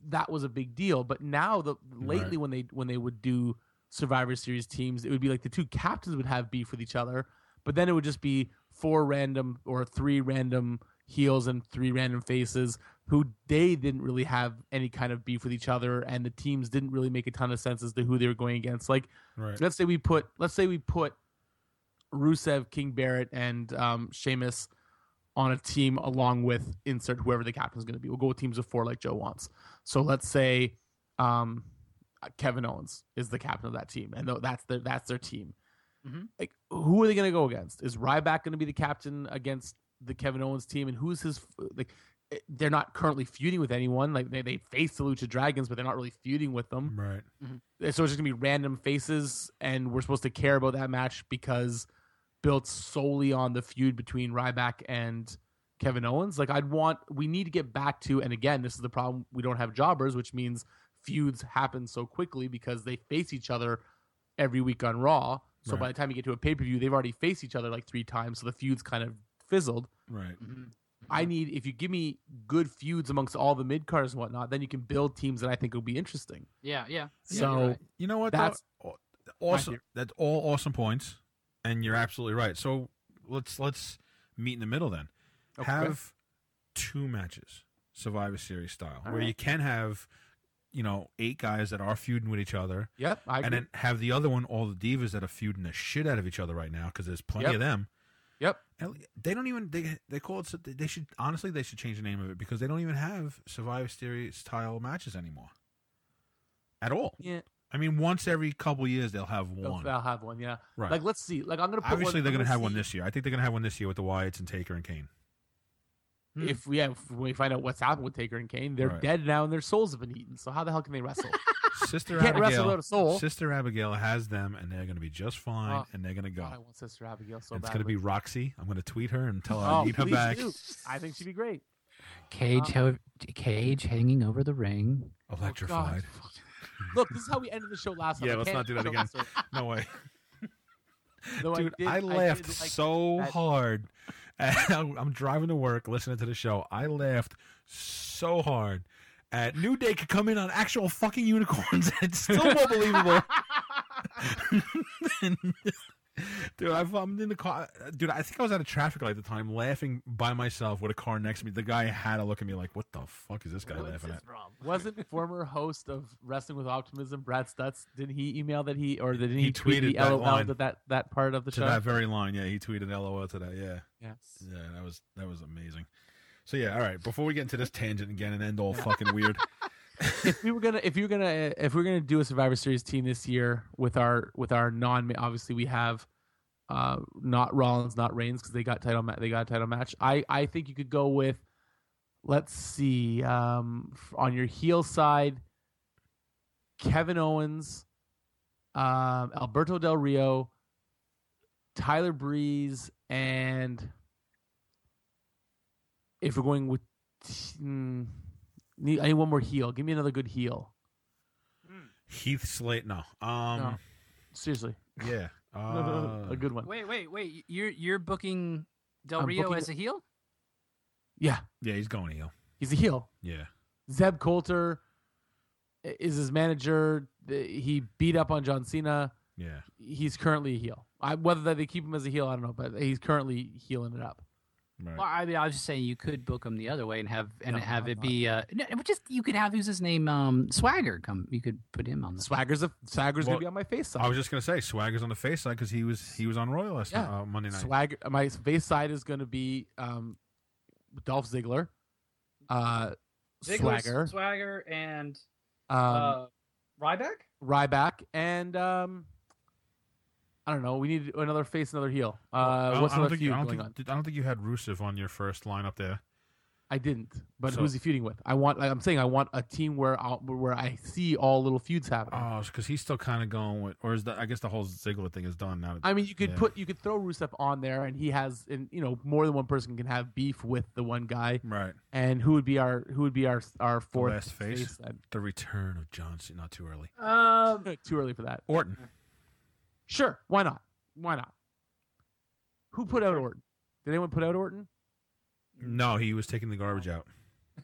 that was a big deal. But now, the lately
Right.
when they when they would do Survivor Series teams, it would be like the two captains would have beef with each other, but then it would just be four random or three random heels and three random faces who they didn't really have any kind of beef with each other, and the teams didn't really make a ton of sense as to who they were going against. Like,
Right.
let's say we put let's say we put Rusev, King Barrett, and um, Sheamus on a team along with insert whoever the captain's going to be. We'll go with teams of four like Joe wants. So let's say um, Kevin Owens is the captain of that team, and that's their that's their team.
Mhm.
Like, who are they going to go against? Is Ryback going to be the captain against the Kevin Owens team? And who's his like? eh, They're not currently feuding with anyone. Like they, they face the Lucha Dragons, but they're not really feuding with them.
Right.
So it's just gonna be random faces, and we're supposed to care about that match because built solely on the feud between Ryback and Kevin Owens. Like I'd want, we need to get back to, and again, this is the problem. We don't have jobbers, which means feuds happen so quickly because they face each other every week on Raw. So
Right.
by the time you get to a pay per view, they've already faced each other like three times. So the feud's kind of fizzled.
Right. Mm-hmm. Mm-hmm.
I need if you give me good feuds amongst all the mid cards and whatnot, then you can build teams that I think will be interesting.
Yeah, yeah.
Yeah,
So
you're right. you know what?
that's-
Aw- awesome. That's all awesome points, and you're absolutely right. So let's let's meet in the middle then.
Okay.
Have two matches, Survivor Series style,
All
where
right.
you can have, you know, eight guys that are feuding with each other,
Yep, I agree.
and then have the other one, all the divas that are feuding the shit out of each other right now because there's plenty
Yep.
of them.
yep.
And They don't even they they call it. They should honestly they should change the name of it because they don't even have Survivor Series style matches anymore. At all.
Yeah,
I mean, once every couple years they'll have one.
they'll have one. Yeah,
Right.
like let's see. Like I'm gonna put
Obviously,
one,
they're
I'm
going to have
see
one this year. I think they're going to have one this year with the Wyatts and Taker and Kane. Hmm.
If we have, when we find out what's happened with Taker and Kane, they're
Right.
dead now and their souls have been eaten. So how the hell can they wrestle?
Sister
You can't wrestle
Abigail,
without a soul.
Sister Abigail has them, and they're going to be just fine,
Oh,
and they're going to go.
God, I want Sister Abigail so
And it's going to be Roxy. I'm going to tweet her and tell her
oh,
I need her
please
back.
do. I think she'd be great.
Cage,
uh,
ho- cage hanging over the ring.
Oh,
Electrified.
Look, this is how we ended the show last time.
Yeah,
I
let's
can't
do that again. No way.
though
Dude,
did-
I,
did
laughed
like
so
that-
hard. And I'm driving to work listening to the show. I laughed so hard. At New Day could come in on actual fucking unicorns, it's still more believable. Dude, I've, I'm in the car. Uh, dude, I think I was at a traffic light at the time, laughing by myself with a car next to me. The guy had to look at me like, "What the fuck is this guy laughing at?"
Wasn't former host of Wrestling with Optimism Brad Stutz? Didn't he email that he or did he,
He
tweet
tweeted
the
that
LOL
line.
to that that part of the
To
show?
that very line, yeah, he tweeted "LOL" to that. Yeah,
yes.
yeah, that was that was amazing. So yeah, all right. Before we get into this tangent again and end all fucking weird,
if we were gonna if you were gonna if we are gonna do a Survivor Series team this year with our with our non obviously we have uh not Rollins not Reigns because they got title ma- they got a title match. I I think you could go with let's see um on your heel side Kevin Owens, um Alberto Del Rio, Tyler Breeze, and if we're going with mm, need, I need one more heel. Give me another good heel.
Heath Slate. No, um,
No. Seriously,
yeah, uh,
a good one.
Wait, wait, wait. You're you're booking Del
I'm
Rio
booking-
as a heel?
Yeah,
yeah, he's going heel.
he's a heel.
Yeah,
Zeb Colter i- is his manager. The- He beat up on John Cena.
yeah.
He's currently a heel. I, whether that they keep him as a heel, I don't know, but he's currently healing it up.
Right.
Well, I mean, I was just saying you could book him the other way and have and
No,
have
I'm
it be uh no, no, just you could have who's his name um Swagger come. You could put him on the
Swagger's a Swagger's
Well,
gonna be on my face side.
I was just gonna say Swagger's on the face side because he was he was on Royal last
Yeah.
uh, Monday night.
Swagger, my face side is gonna be um, Dolph Ziggler, uh, Swagger,
Swagger, and
um,
Ryback.
Ryback, and um, I don't know. We need another face, another heel. Uh,
I
what's
I don't
another
think you, I don't
going
think,
on?
did- I don't think you had Rusev on your first lineup there.
I didn't. But
So-
who's he feuding with? I want. Like I'm saying, I want a team where I'll, where I see all little feuds happening.
Oh, because he's still kind of going with, or is that? I guess the whole Ziggler thing is done now.
I mean, you could
yeah.
put you could throw Rusev on there, and he has, and you know, more than one person can have beef with the one guy.
right.
And who would be our who would be our our fourth
last face?
then?
The return of John Cena. Not too early.
Um,
Too early for that.
Orton.
Sure, why not? Why not? Who put out Orton? Did anyone put out Orton?
No, he was taking the garbage out.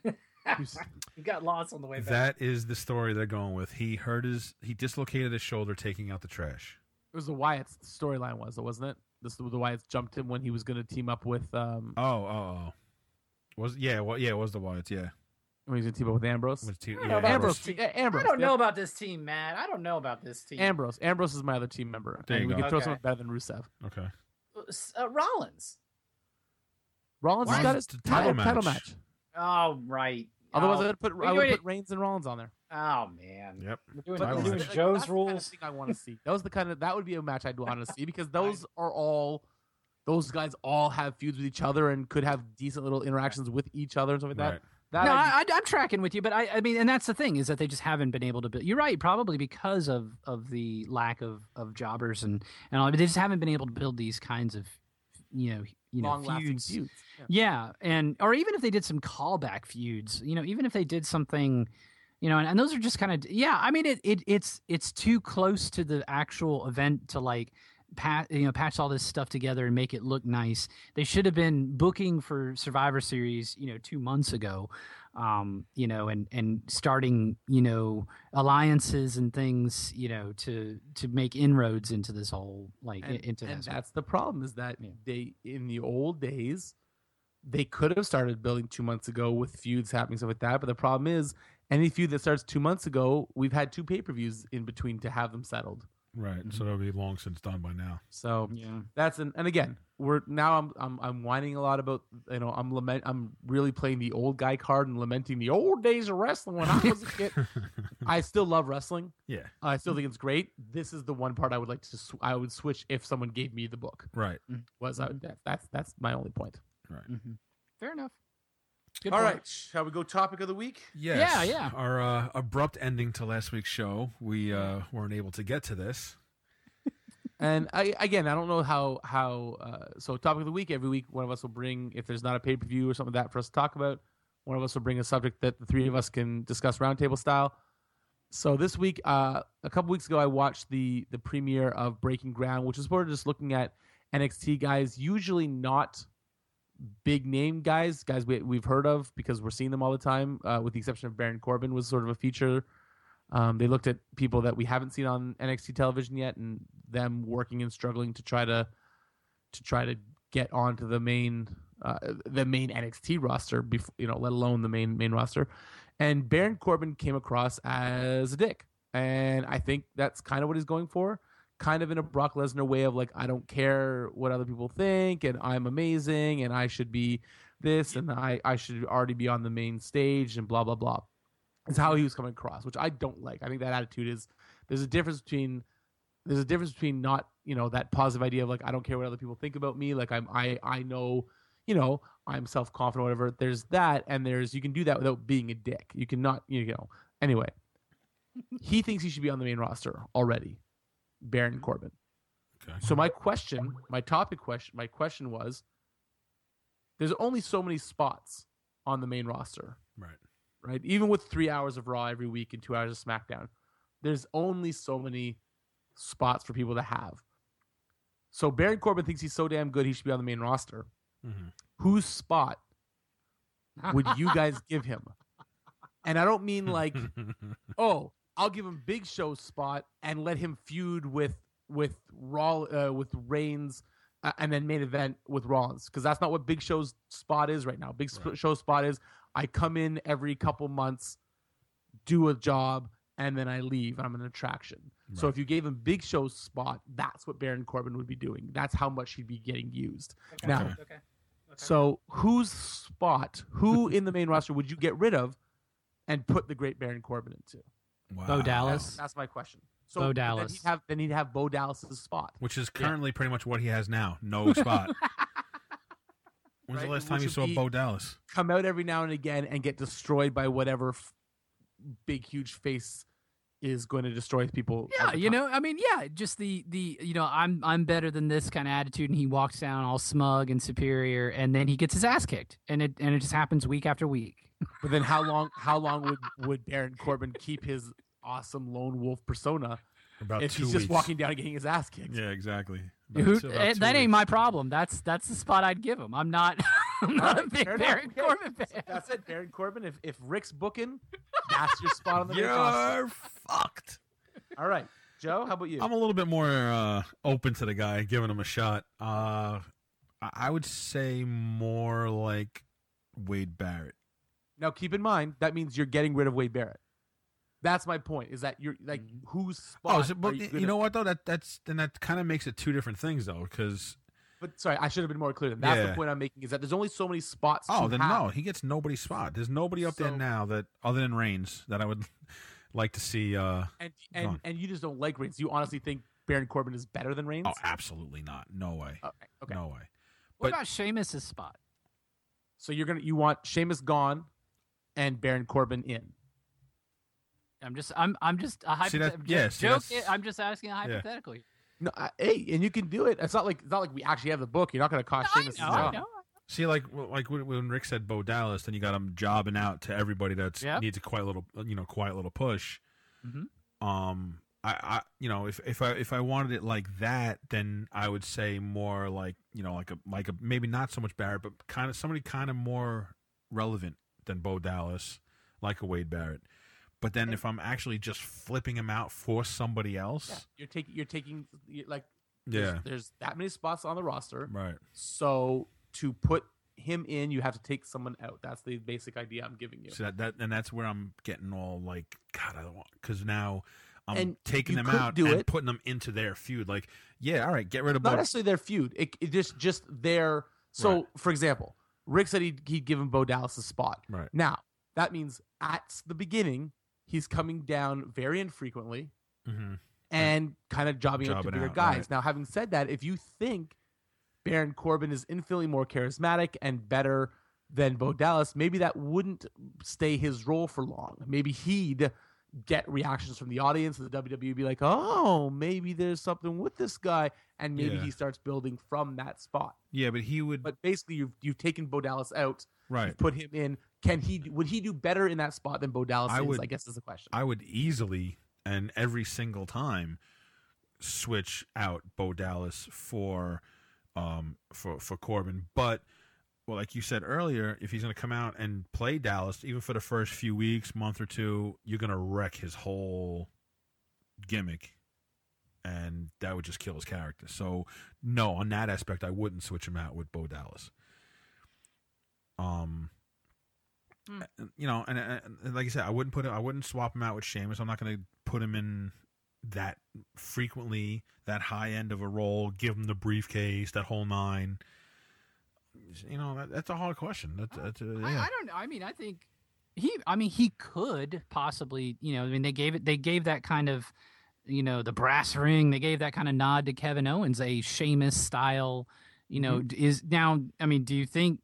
Who's-
you got lost on the way back.
That is the story they're going with. He hurt his, he dislocated his shoulder taking out the trash.
It was the Wyatt's storyline, was it? Wasn't it? This was the Wyatts jumped him when he was going to team up with. Um,
Oh, oh, oh. Was yeah, well, yeah, it was the Wyatts. Yeah,
When he's gonna team up with Ambrose.
was two, yeah,
Ambrose.
this team.
Yeah, Ambrose.
I don't
Yep.
know about this team, Matt. I don't know about this team.
Ambrose. Ambrose is my other team member.
There
and
you
we
go.
can throw
Okay.
someone better than Rusev.
Okay,
Uh, Rollins.
Rollins has got his
It's
title,
title
title
match.
match.
Oh right.
Otherwise,
oh,
I would put I would
wait,
put Reigns and Rollins on there.
oh man.
yep.
We're doing,
Title
we're doing Joe's
that's the kind of thing I want to see. That was the kind of that would be a match I'd want to see because those are all those guys all have feuds with each other and could have decent little interactions with each other and stuff like that.
Right.
That
no, I, I'm tracking with you, but I, I mean, and that's the thing is that they just haven't been able to. build You're right, probably because of of the lack of of jobbers and and all. But they just haven't been able to build these kinds of, you know, you know, feuds.
feuds. Yeah.
Yeah, and or even if they did some callback feuds, you know, even if they did something, you know, and, and those are just kind of yeah. I mean, it, it it's it's too close to the actual event to like pat you know patch all this stuff together and make it look nice. They should have been booking for Survivor Series, you know, two months ago, um, you know, and and starting you know alliances and things, you know, to to make inroads into this whole like
and,
into
and that's the problem is that
Yeah.
they in the old days they could have started building two months ago with feuds happening stuff like that but the problem is any feud that starts two months ago we've had two pay-per-views in between to have them settled
Right.
Mm-hmm.
So that'll be long since done by now.
so
yeah.
that's an and again we're now I'm I'm I'm whining a lot about you know I'm lament I'm really playing the old guy card and lamenting the old days of wrestling when I was a kid. I still love wrestling.
yeah.
I still think it's great. This is the one part I would like to sw- I would switch if someone gave me the book.
Right.
Was I, that, that's that's my only point.
Right.
Mm-hmm. Fair enough. Good
All
point.
right, shall we go topic of the week?
Yes.
yeah. Yeah.
Our uh, abrupt ending to last week's show. We uh, weren't able to get to this.
And I again, I don't know how how uh, so topic of the week every week one of us will bring if there's not a pay per view or something like that for us to talk about. One of us will bring a subject that the three of us can discuss roundtable style. So this week, uh, a couple weeks ago, I watched the the premiere of Breaking Ground, which is sort of just looking at NXT guys, usually not big name guys, guys we, we've heard of because we're seeing them all the time, uh, with the exception of Baron Corbin was sort of a feature. Um, they looked at people that we haven't seen on NXT television yet, and them working and struggling to try to to try to get onto the main uh, the main NXT roster, before, you know, let alone the main main roster. And Baron Corbin came across as a dick, and I think that's kind of what he's going for. Kind of in a Brock Lesnar way of like, I don't care what other people think, and I'm amazing, and I should be this, and I I should already be on the main stage, and blah blah blah. Is how he was coming across, which I don't like. I think that attitude is there's a difference between there's a difference between not you know that positive idea of like I don't care what other people think about me, like I'm I I know you know I'm self confident, whatever. There's that, and there's you can do that without being a dick. You cannot you know anyway. he thinks he should be on the main roster already, Baron Corbin.
Okay.
So my question, my topic question, my question was: There's only so many spots on the main roster,
Right.
right? Even with three hours of Raw every week and two hours of SmackDown, there's only so many spots for people to have. So Baron Corbin thinks he's so damn good he should be on the main roster.
hmm
Whose spot would you guys give him? And I don't mean like, oh, I'll give him Big Show's spot and let him feud with with Raw uh, with Reigns, uh, and then main event with Rollins because that's not what Big Show's spot is right now. Big Sp-
Right.
Show's spot is I come in every couple months, do a job, and then I leave. I'm an attraction. So if you gave him Big Show's spot, that's what Baron Corbin would be doing. That's how much he'd be getting used.
Okay.
Now,
Okay.
Okay.
so whose spot, who in the main roster would you get rid of and put the great Baron Corbin into?
Wow.
Bo Dallas.
That's, that's my question. So
Bo
Then
Dallas.
he'd have then he'd have Bo Dallas's spot.
Which is currently pretty much what he has now. No spot. When's
Right,
the last
which
time you saw
be-
Bo Dallas?
Come out every now and again and get destroyed by whatever f- big huge face is going to destroy people.
Yeah, you know, I mean, yeah, just the the you know, I'm I'm better than this kind of attitude, and he walks down all smug and superior, and then he gets his ass kicked, and it and it just happens week after week.
But then how long how long would would Baron Corbin keep his awesome lone wolf persona
About
if
two
he's just
weeks.
walking down and getting his ass kicked?
Yeah, exactly.
Who,
About- about
eh,
two
that ain't my problem. That's that's the spot I'd give him. I'm not I'm not a big
fair enough.
Baron
Okay.
Corbin
So
fan.
that's it, Baron Corbin. If if Rick's booking, that's your spot on the roster.
You're fucked.
All right, Joe, how about you?
I'm a little bit more uh, open to the guy, giving him a shot. Uh, I- I would say more like Wade Barrett.
Now, keep in mind that means you're getting rid of Wade Barrett. That's my point. Is that you're like
Mhm.
whose
Oh,
spot?
so, but
you,
you, know what though? That that's then that kind of makes it two different things though, because
But sorry, I should have been more clear. That's
Yeah.
the point I'm making. Is that there's only so many spots.
oh,
to
then
have.
no, he gets nobody's spot. There's nobody up there now that other than Reigns that I would like to see. uh
and and, and you just don't like Reigns. You honestly think Baron Corbin is better than Reigns?
Oh, absolutely not. No way.
okay. okay.
No way.
What
But-
about Sheamus's spot?
So you're gonna you want Sheamus gone, and Baron Corbin in.
I'm just I'm I'm just a
See, yeah, see,
joke.
that's-
I'm just asking a hypothetical.
No, I, hey, and you can do it. It's not like it's not like we actually have the book. You're not gonna cost
I
Sheamus.
know, I know.
See, like like when when Rick said Bo Dallas, then you got him jobbing out to everybody that
Yep.
needs a quiet little you know quiet little push.
Mhm.
Um, I, I you know if if I if I wanted it like that, then I would say more like you know like a like a maybe not so much Barrett, but kind of somebody kind of more relevant than Bo Dallas, like a Wade Barrett. But then if I'm actually just flipping him out for somebody
Yeah,
else,
you're taking you're taking like
yeah,
there's, there's that many spots on the roster.
right.
So to put him in, you have to take someone out. That's the basic idea I'm giving you.
So that, that and that's where I'm getting all like, God, I don't want because now I'm
And
taking them out and
it.
putting them into their feud. Like, yeah, all right, get rid of
Not
Bo.
necessarily their feud. It, it just just their. So
Right.
for example, Rick said he'd, he'd give him Bo Dallas a spot.
Right.
Now that means at the beginning he's coming down very infrequently
hmm
and kind of jobbing, out to
Jobbing
bigger
out,
guys.
right.
Now, having said that, if you think Baron Corbin is infinitely more charismatic and better than Bo Dallas, maybe that wouldn't stay his role for long. Maybe he'd get reactions from the audience, and the WWE be like, "Oh, maybe there's something with this guy," and maybe
Yeah.
he starts building from that spot.
Yeah, but he would.
But basically, you've you've taken Bo Dallas out,
right.
you've put him in. Can he? Would he do better in that spot than Bo Dallas
I
is?
would-
I guess is the question.
I would easily and every single time switch out Bo Dallas for um for for Corbin, but well, like you said earlier, if he's going to come out and play Dallas, even for the first few weeks, month or two, you're going to wreck his whole gimmick, and that would just kill his character. So, no, on that aspect, I wouldn't switch him out with Bo Dallas. Um,
Hmm.
you know, and, and, and like I said, I wouldn't put him, I wouldn't swap him out with Sheamus. I'm not going to put him in that frequently that high end of a role. Give him the briefcase, that whole nine. You know, that, that's a hard question. That's, that's uh,
I,
yeah.
I don't know. I mean, I think he. I mean, he could possibly. You know, I mean, they gave it. They gave that kind of, you know, the brass ring. They gave that kind of nod to Kevin Owens, a Sheamus style. You know,
Mm-hmm.
is now. I mean, do you think?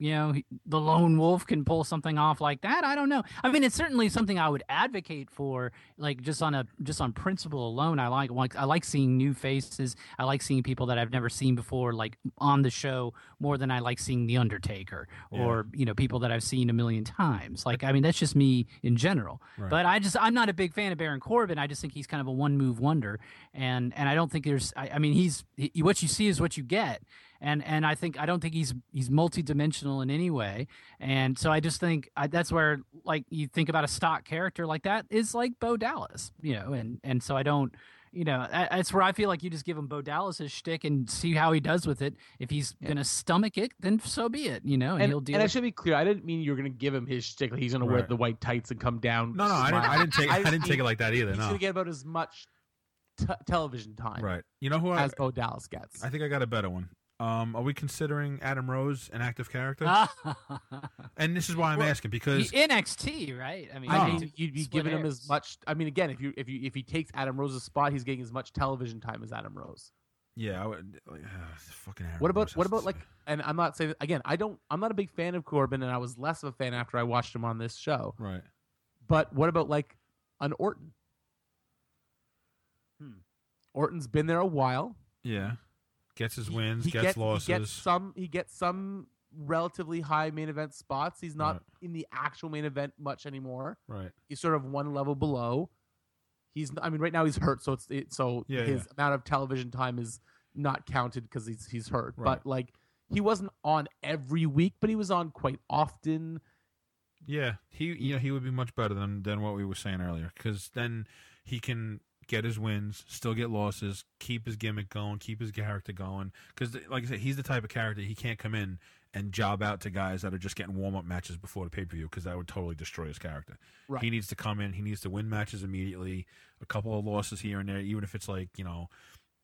You know, the lone wolf can pull something off like that. I don't know. I mean, it's certainly something I would advocate for, like just on a just on principle alone. I like like I like seeing new faces. I like seeing people that I've never seen before, like on the show, more than I like seeing the Undertaker
Yeah.
or you know people that I've seen a million times. Like I mean, that's just me in general.
Right.
But I just I'm not a big fan of Baron Corbin. I just think he's kind of a one move wonder, and and I don't think there's. I, I mean, he's he, what you see is what you get, and and I think I don't think he's he's multidimensional in any way, and so I just think I, that's where like you think about a stock character like that is like Bo Dallas, you know, and and so I don't. You know, that's where I feel like you just give him Bo Dallas's shtick and see how he does with it. If he's
Yeah.
gonna stomach it, then so be it. You know, and,
and,
he'll deal.
and I should be clear. I didn't mean you were going to give him his shtick. Like he's going to wear the white tights and come down.
no, no, I didn't, I didn't take
I
I didn't take
mean
it like that either.
He's
No,
going to get about as much t- television time
right. You know who I,
as Bo Dallas gets.
I think I got a better one. Um, are we considering Adam Rose an active character? and this is why I'm
Well,
asking because
He- NXT, right? I mean,
I mean, you'd be
split
giving him as much. I mean, again, if you if you if he takes Adam Rose's spot, he's getting as much television time as Adam Rose.
yeah, I would, like, uh, fucking Aaron
What about
Rose
what about like?
say.
And I'm not saying again. I don't. I'm not a big fan of Corbin, and I was less of a fan after I watched him on this show.
right?
But what about like an Orton?
Hmm.
Orton's been there a while.
Yeah, gets his wins,
he
gets,
gets,
losses.
He gets some. He gets some relatively high main event spots. He's not
Right.
in the actual main event much anymore.
right.
He's sort of one level below. He's. I mean, right now he's hurt, so it's it, so
Yeah,
his amount of television time is not counted because he's he's hurt.
Right.
But like he wasn't on every week, but he was on quite often.
Yeah, he you know he would be much better than than what we were saying earlier because then he can get his wins, still get losses, keep his gimmick going, keep his character going. Because like I said, he's the type of character he can't come in and job out to guys that are just getting warm up matches before the pay per view because that would totally destroy his character.
Right.
He needs to come in. He needs to win matches immediately. A couple of losses here and there, even if it's like you know,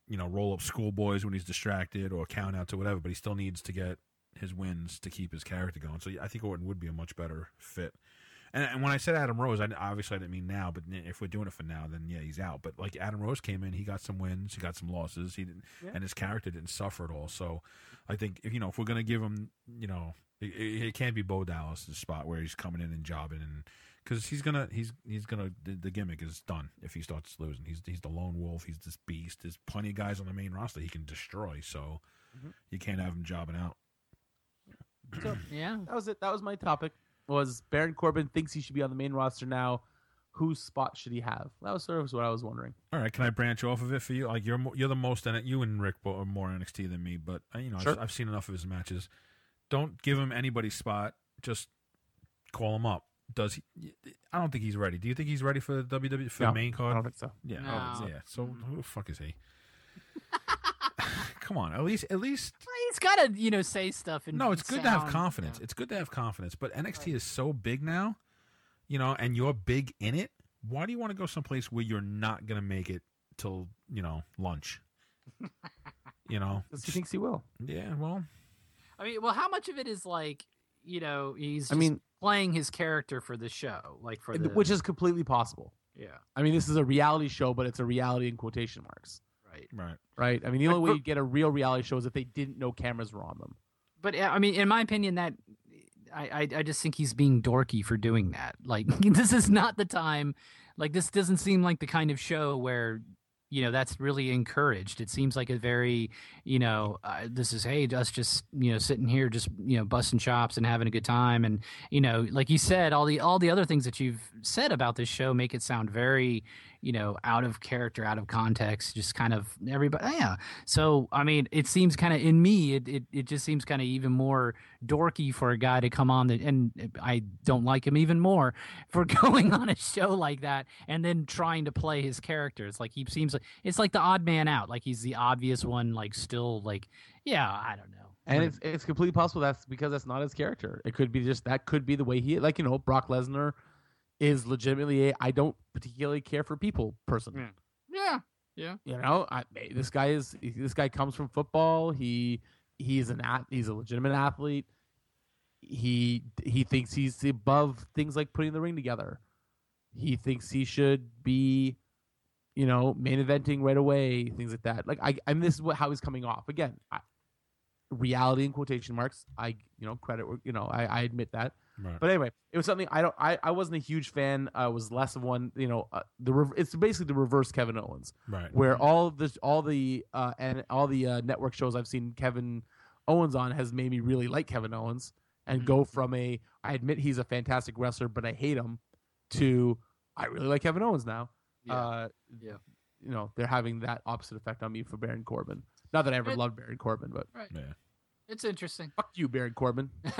you know, roll up schoolboys when he's distracted or count outs or whatever. But he still needs to get his wins to keep his character going. So I think Orton would be a much better fit. And, and when I said Adam Rose, I obviously I didn't mean now, but if we're doing it for now, then yeah, he's out. But like Adam Rose came in, he got some wins, he got some losses, he didn't,
Yeah.
and his character didn't suffer at all. So I think if you know if we're gonna give him, you know, it, it, it can't be Bo Dallas' spot where he's coming in and jobbing and because he's gonna he's he's gonna the, the gimmick is done if he starts losing. He's he's the lone wolf. He's this beast. There's plenty of guys on the main roster he can destroy. So
Mhm.
you can't have him jobbing out.
So
Yeah.
that was it. That was my topic. Was Baron Corbin thinks he should be on the main roster now? Whose spot should he have? That was sort of what I was wondering.
All right, can I branch off of it for you? Like you're mo- you're the most in it. You and Rick are more NXT than me, but uh, you know
Sure.
I've, I've seen enough of his matches. Don't give him anybody's spot. Just call him up. Does he? I don't think he's ready. Do you think he's ready for the WWE for
No,
the main card?
I don't think so.
Yeah,
No.
oh, yeah. So who the fuck is he? Come on, at least at least.
He's got to, you know, say stuff and
No, it's good to have
sound-
confidence.
yeah.
It's good to have confidence. But NXT is so big now, you know, and you're big in it. Why do you want to go someplace where you're not going to make it till you know lunch? you know,
Because he thinks he will.
yeah. Well,
I mean, well, how much of it is like, you know, he's
I mean-
playing his character for the show, like for the
Which is completely possible.
yeah,
I mean, this is a reality show, but it's a reality in quotation marks,
right.
right.
right? I mean, the
But
only way
for-
you get a real reality show is if they didn't know cameras were on them.
But I mean, in my opinion, that I, I I just think he's being dorky for doing that. Like this is not the time. Like this doesn't seem like the kind of show where you know that's really encouraged. It seems like a very you know uh, this is hey us just you know sitting here just you know busting chops and having a good time and you know like you said all the all the other things that you've said about this show make it sound very you know out of character out of context just kind of everybody yeah. So i mean it seems kind of in me it, it, it just seems kind of even more dorky for a guy to come on the, and i don't like him even more for going on a show like that and then trying to play his characters. Like he seems like it's like the odd man out. Like he's the obvious one like still like yeah i don't know.
And it's it's completely possible that's because that's not his character. It could be just that could be the way he like you know Brock Lesnar is legitimately a I don't particularly care for people person. Mm.
Yeah. yeah
You know, I, this guy is this guy comes from football. He he's an at, he's a legitimate athlete. He he thinks he's above things like putting the ring together. He thinks he should be, you know, main eventing right away, things like that. Like I, I mean, this is what how he's coming off. Again, I, reality in quotation marks. I you know credit you know I, I admit that.
Right.
But anyway, it was something I don't. I, I wasn't a huge fan. I was less of one. You know, uh, the rev- it's basically the reverse Kevin Owens,
right.
where all of the all the uh, and all the uh, network shows I've seen Kevin Owens on has made me really like Kevin Owens and go from a I admit he's a fantastic wrestler, but I hate him, to I really like Kevin Owens now.
Yeah.
Uh,
Yeah.
You know, they're having that opposite effect on me for Baron Corbin. Not that I ever
It-
loved Baron Corbin, but
Yeah.
it's interesting
fuck you, Baron Corbin.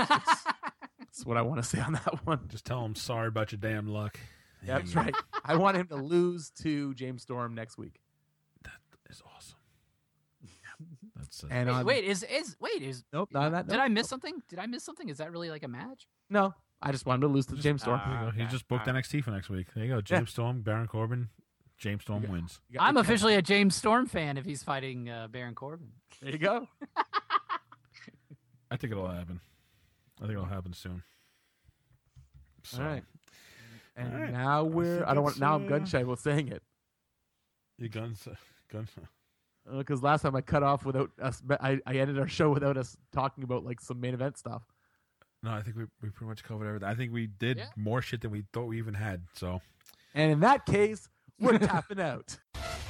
That's what I want to say on that one.
Just tell him sorry about your damn luck.
Yeah, That's right. I want him to lose to James Storm next week.
That is awesome. That's uh,
And
wait,
on,
wait is is wait is
nope, not that.
did
nope,
i miss
nope.
something did i miss something is that really like a match
No, I just wanted to lose to
Just-
James Storm.
Ah,
There you go. He just booked
Alright.
NXT for next week. There you go. James Storm, Baron Corbin. James Storm
Yeah.
wins.
Got
i'm officially a james storm fan if he's fighting uh, baron corbin
There you go.
I think it'll happen. I think it'll happen soon. So,
All right. And
All right.
now we're.
think
I, don't want.
it's,
Now I'm
uh,
gun shy about saying it
Your guns, guns.
because last time I cut off without us. I, I ended our show without us talking about like some main event stuff.
No, I think we we pretty much covered everything. I think we did
Yeah.
more shit than we thought we even had. So
And in that case, we're tapping out.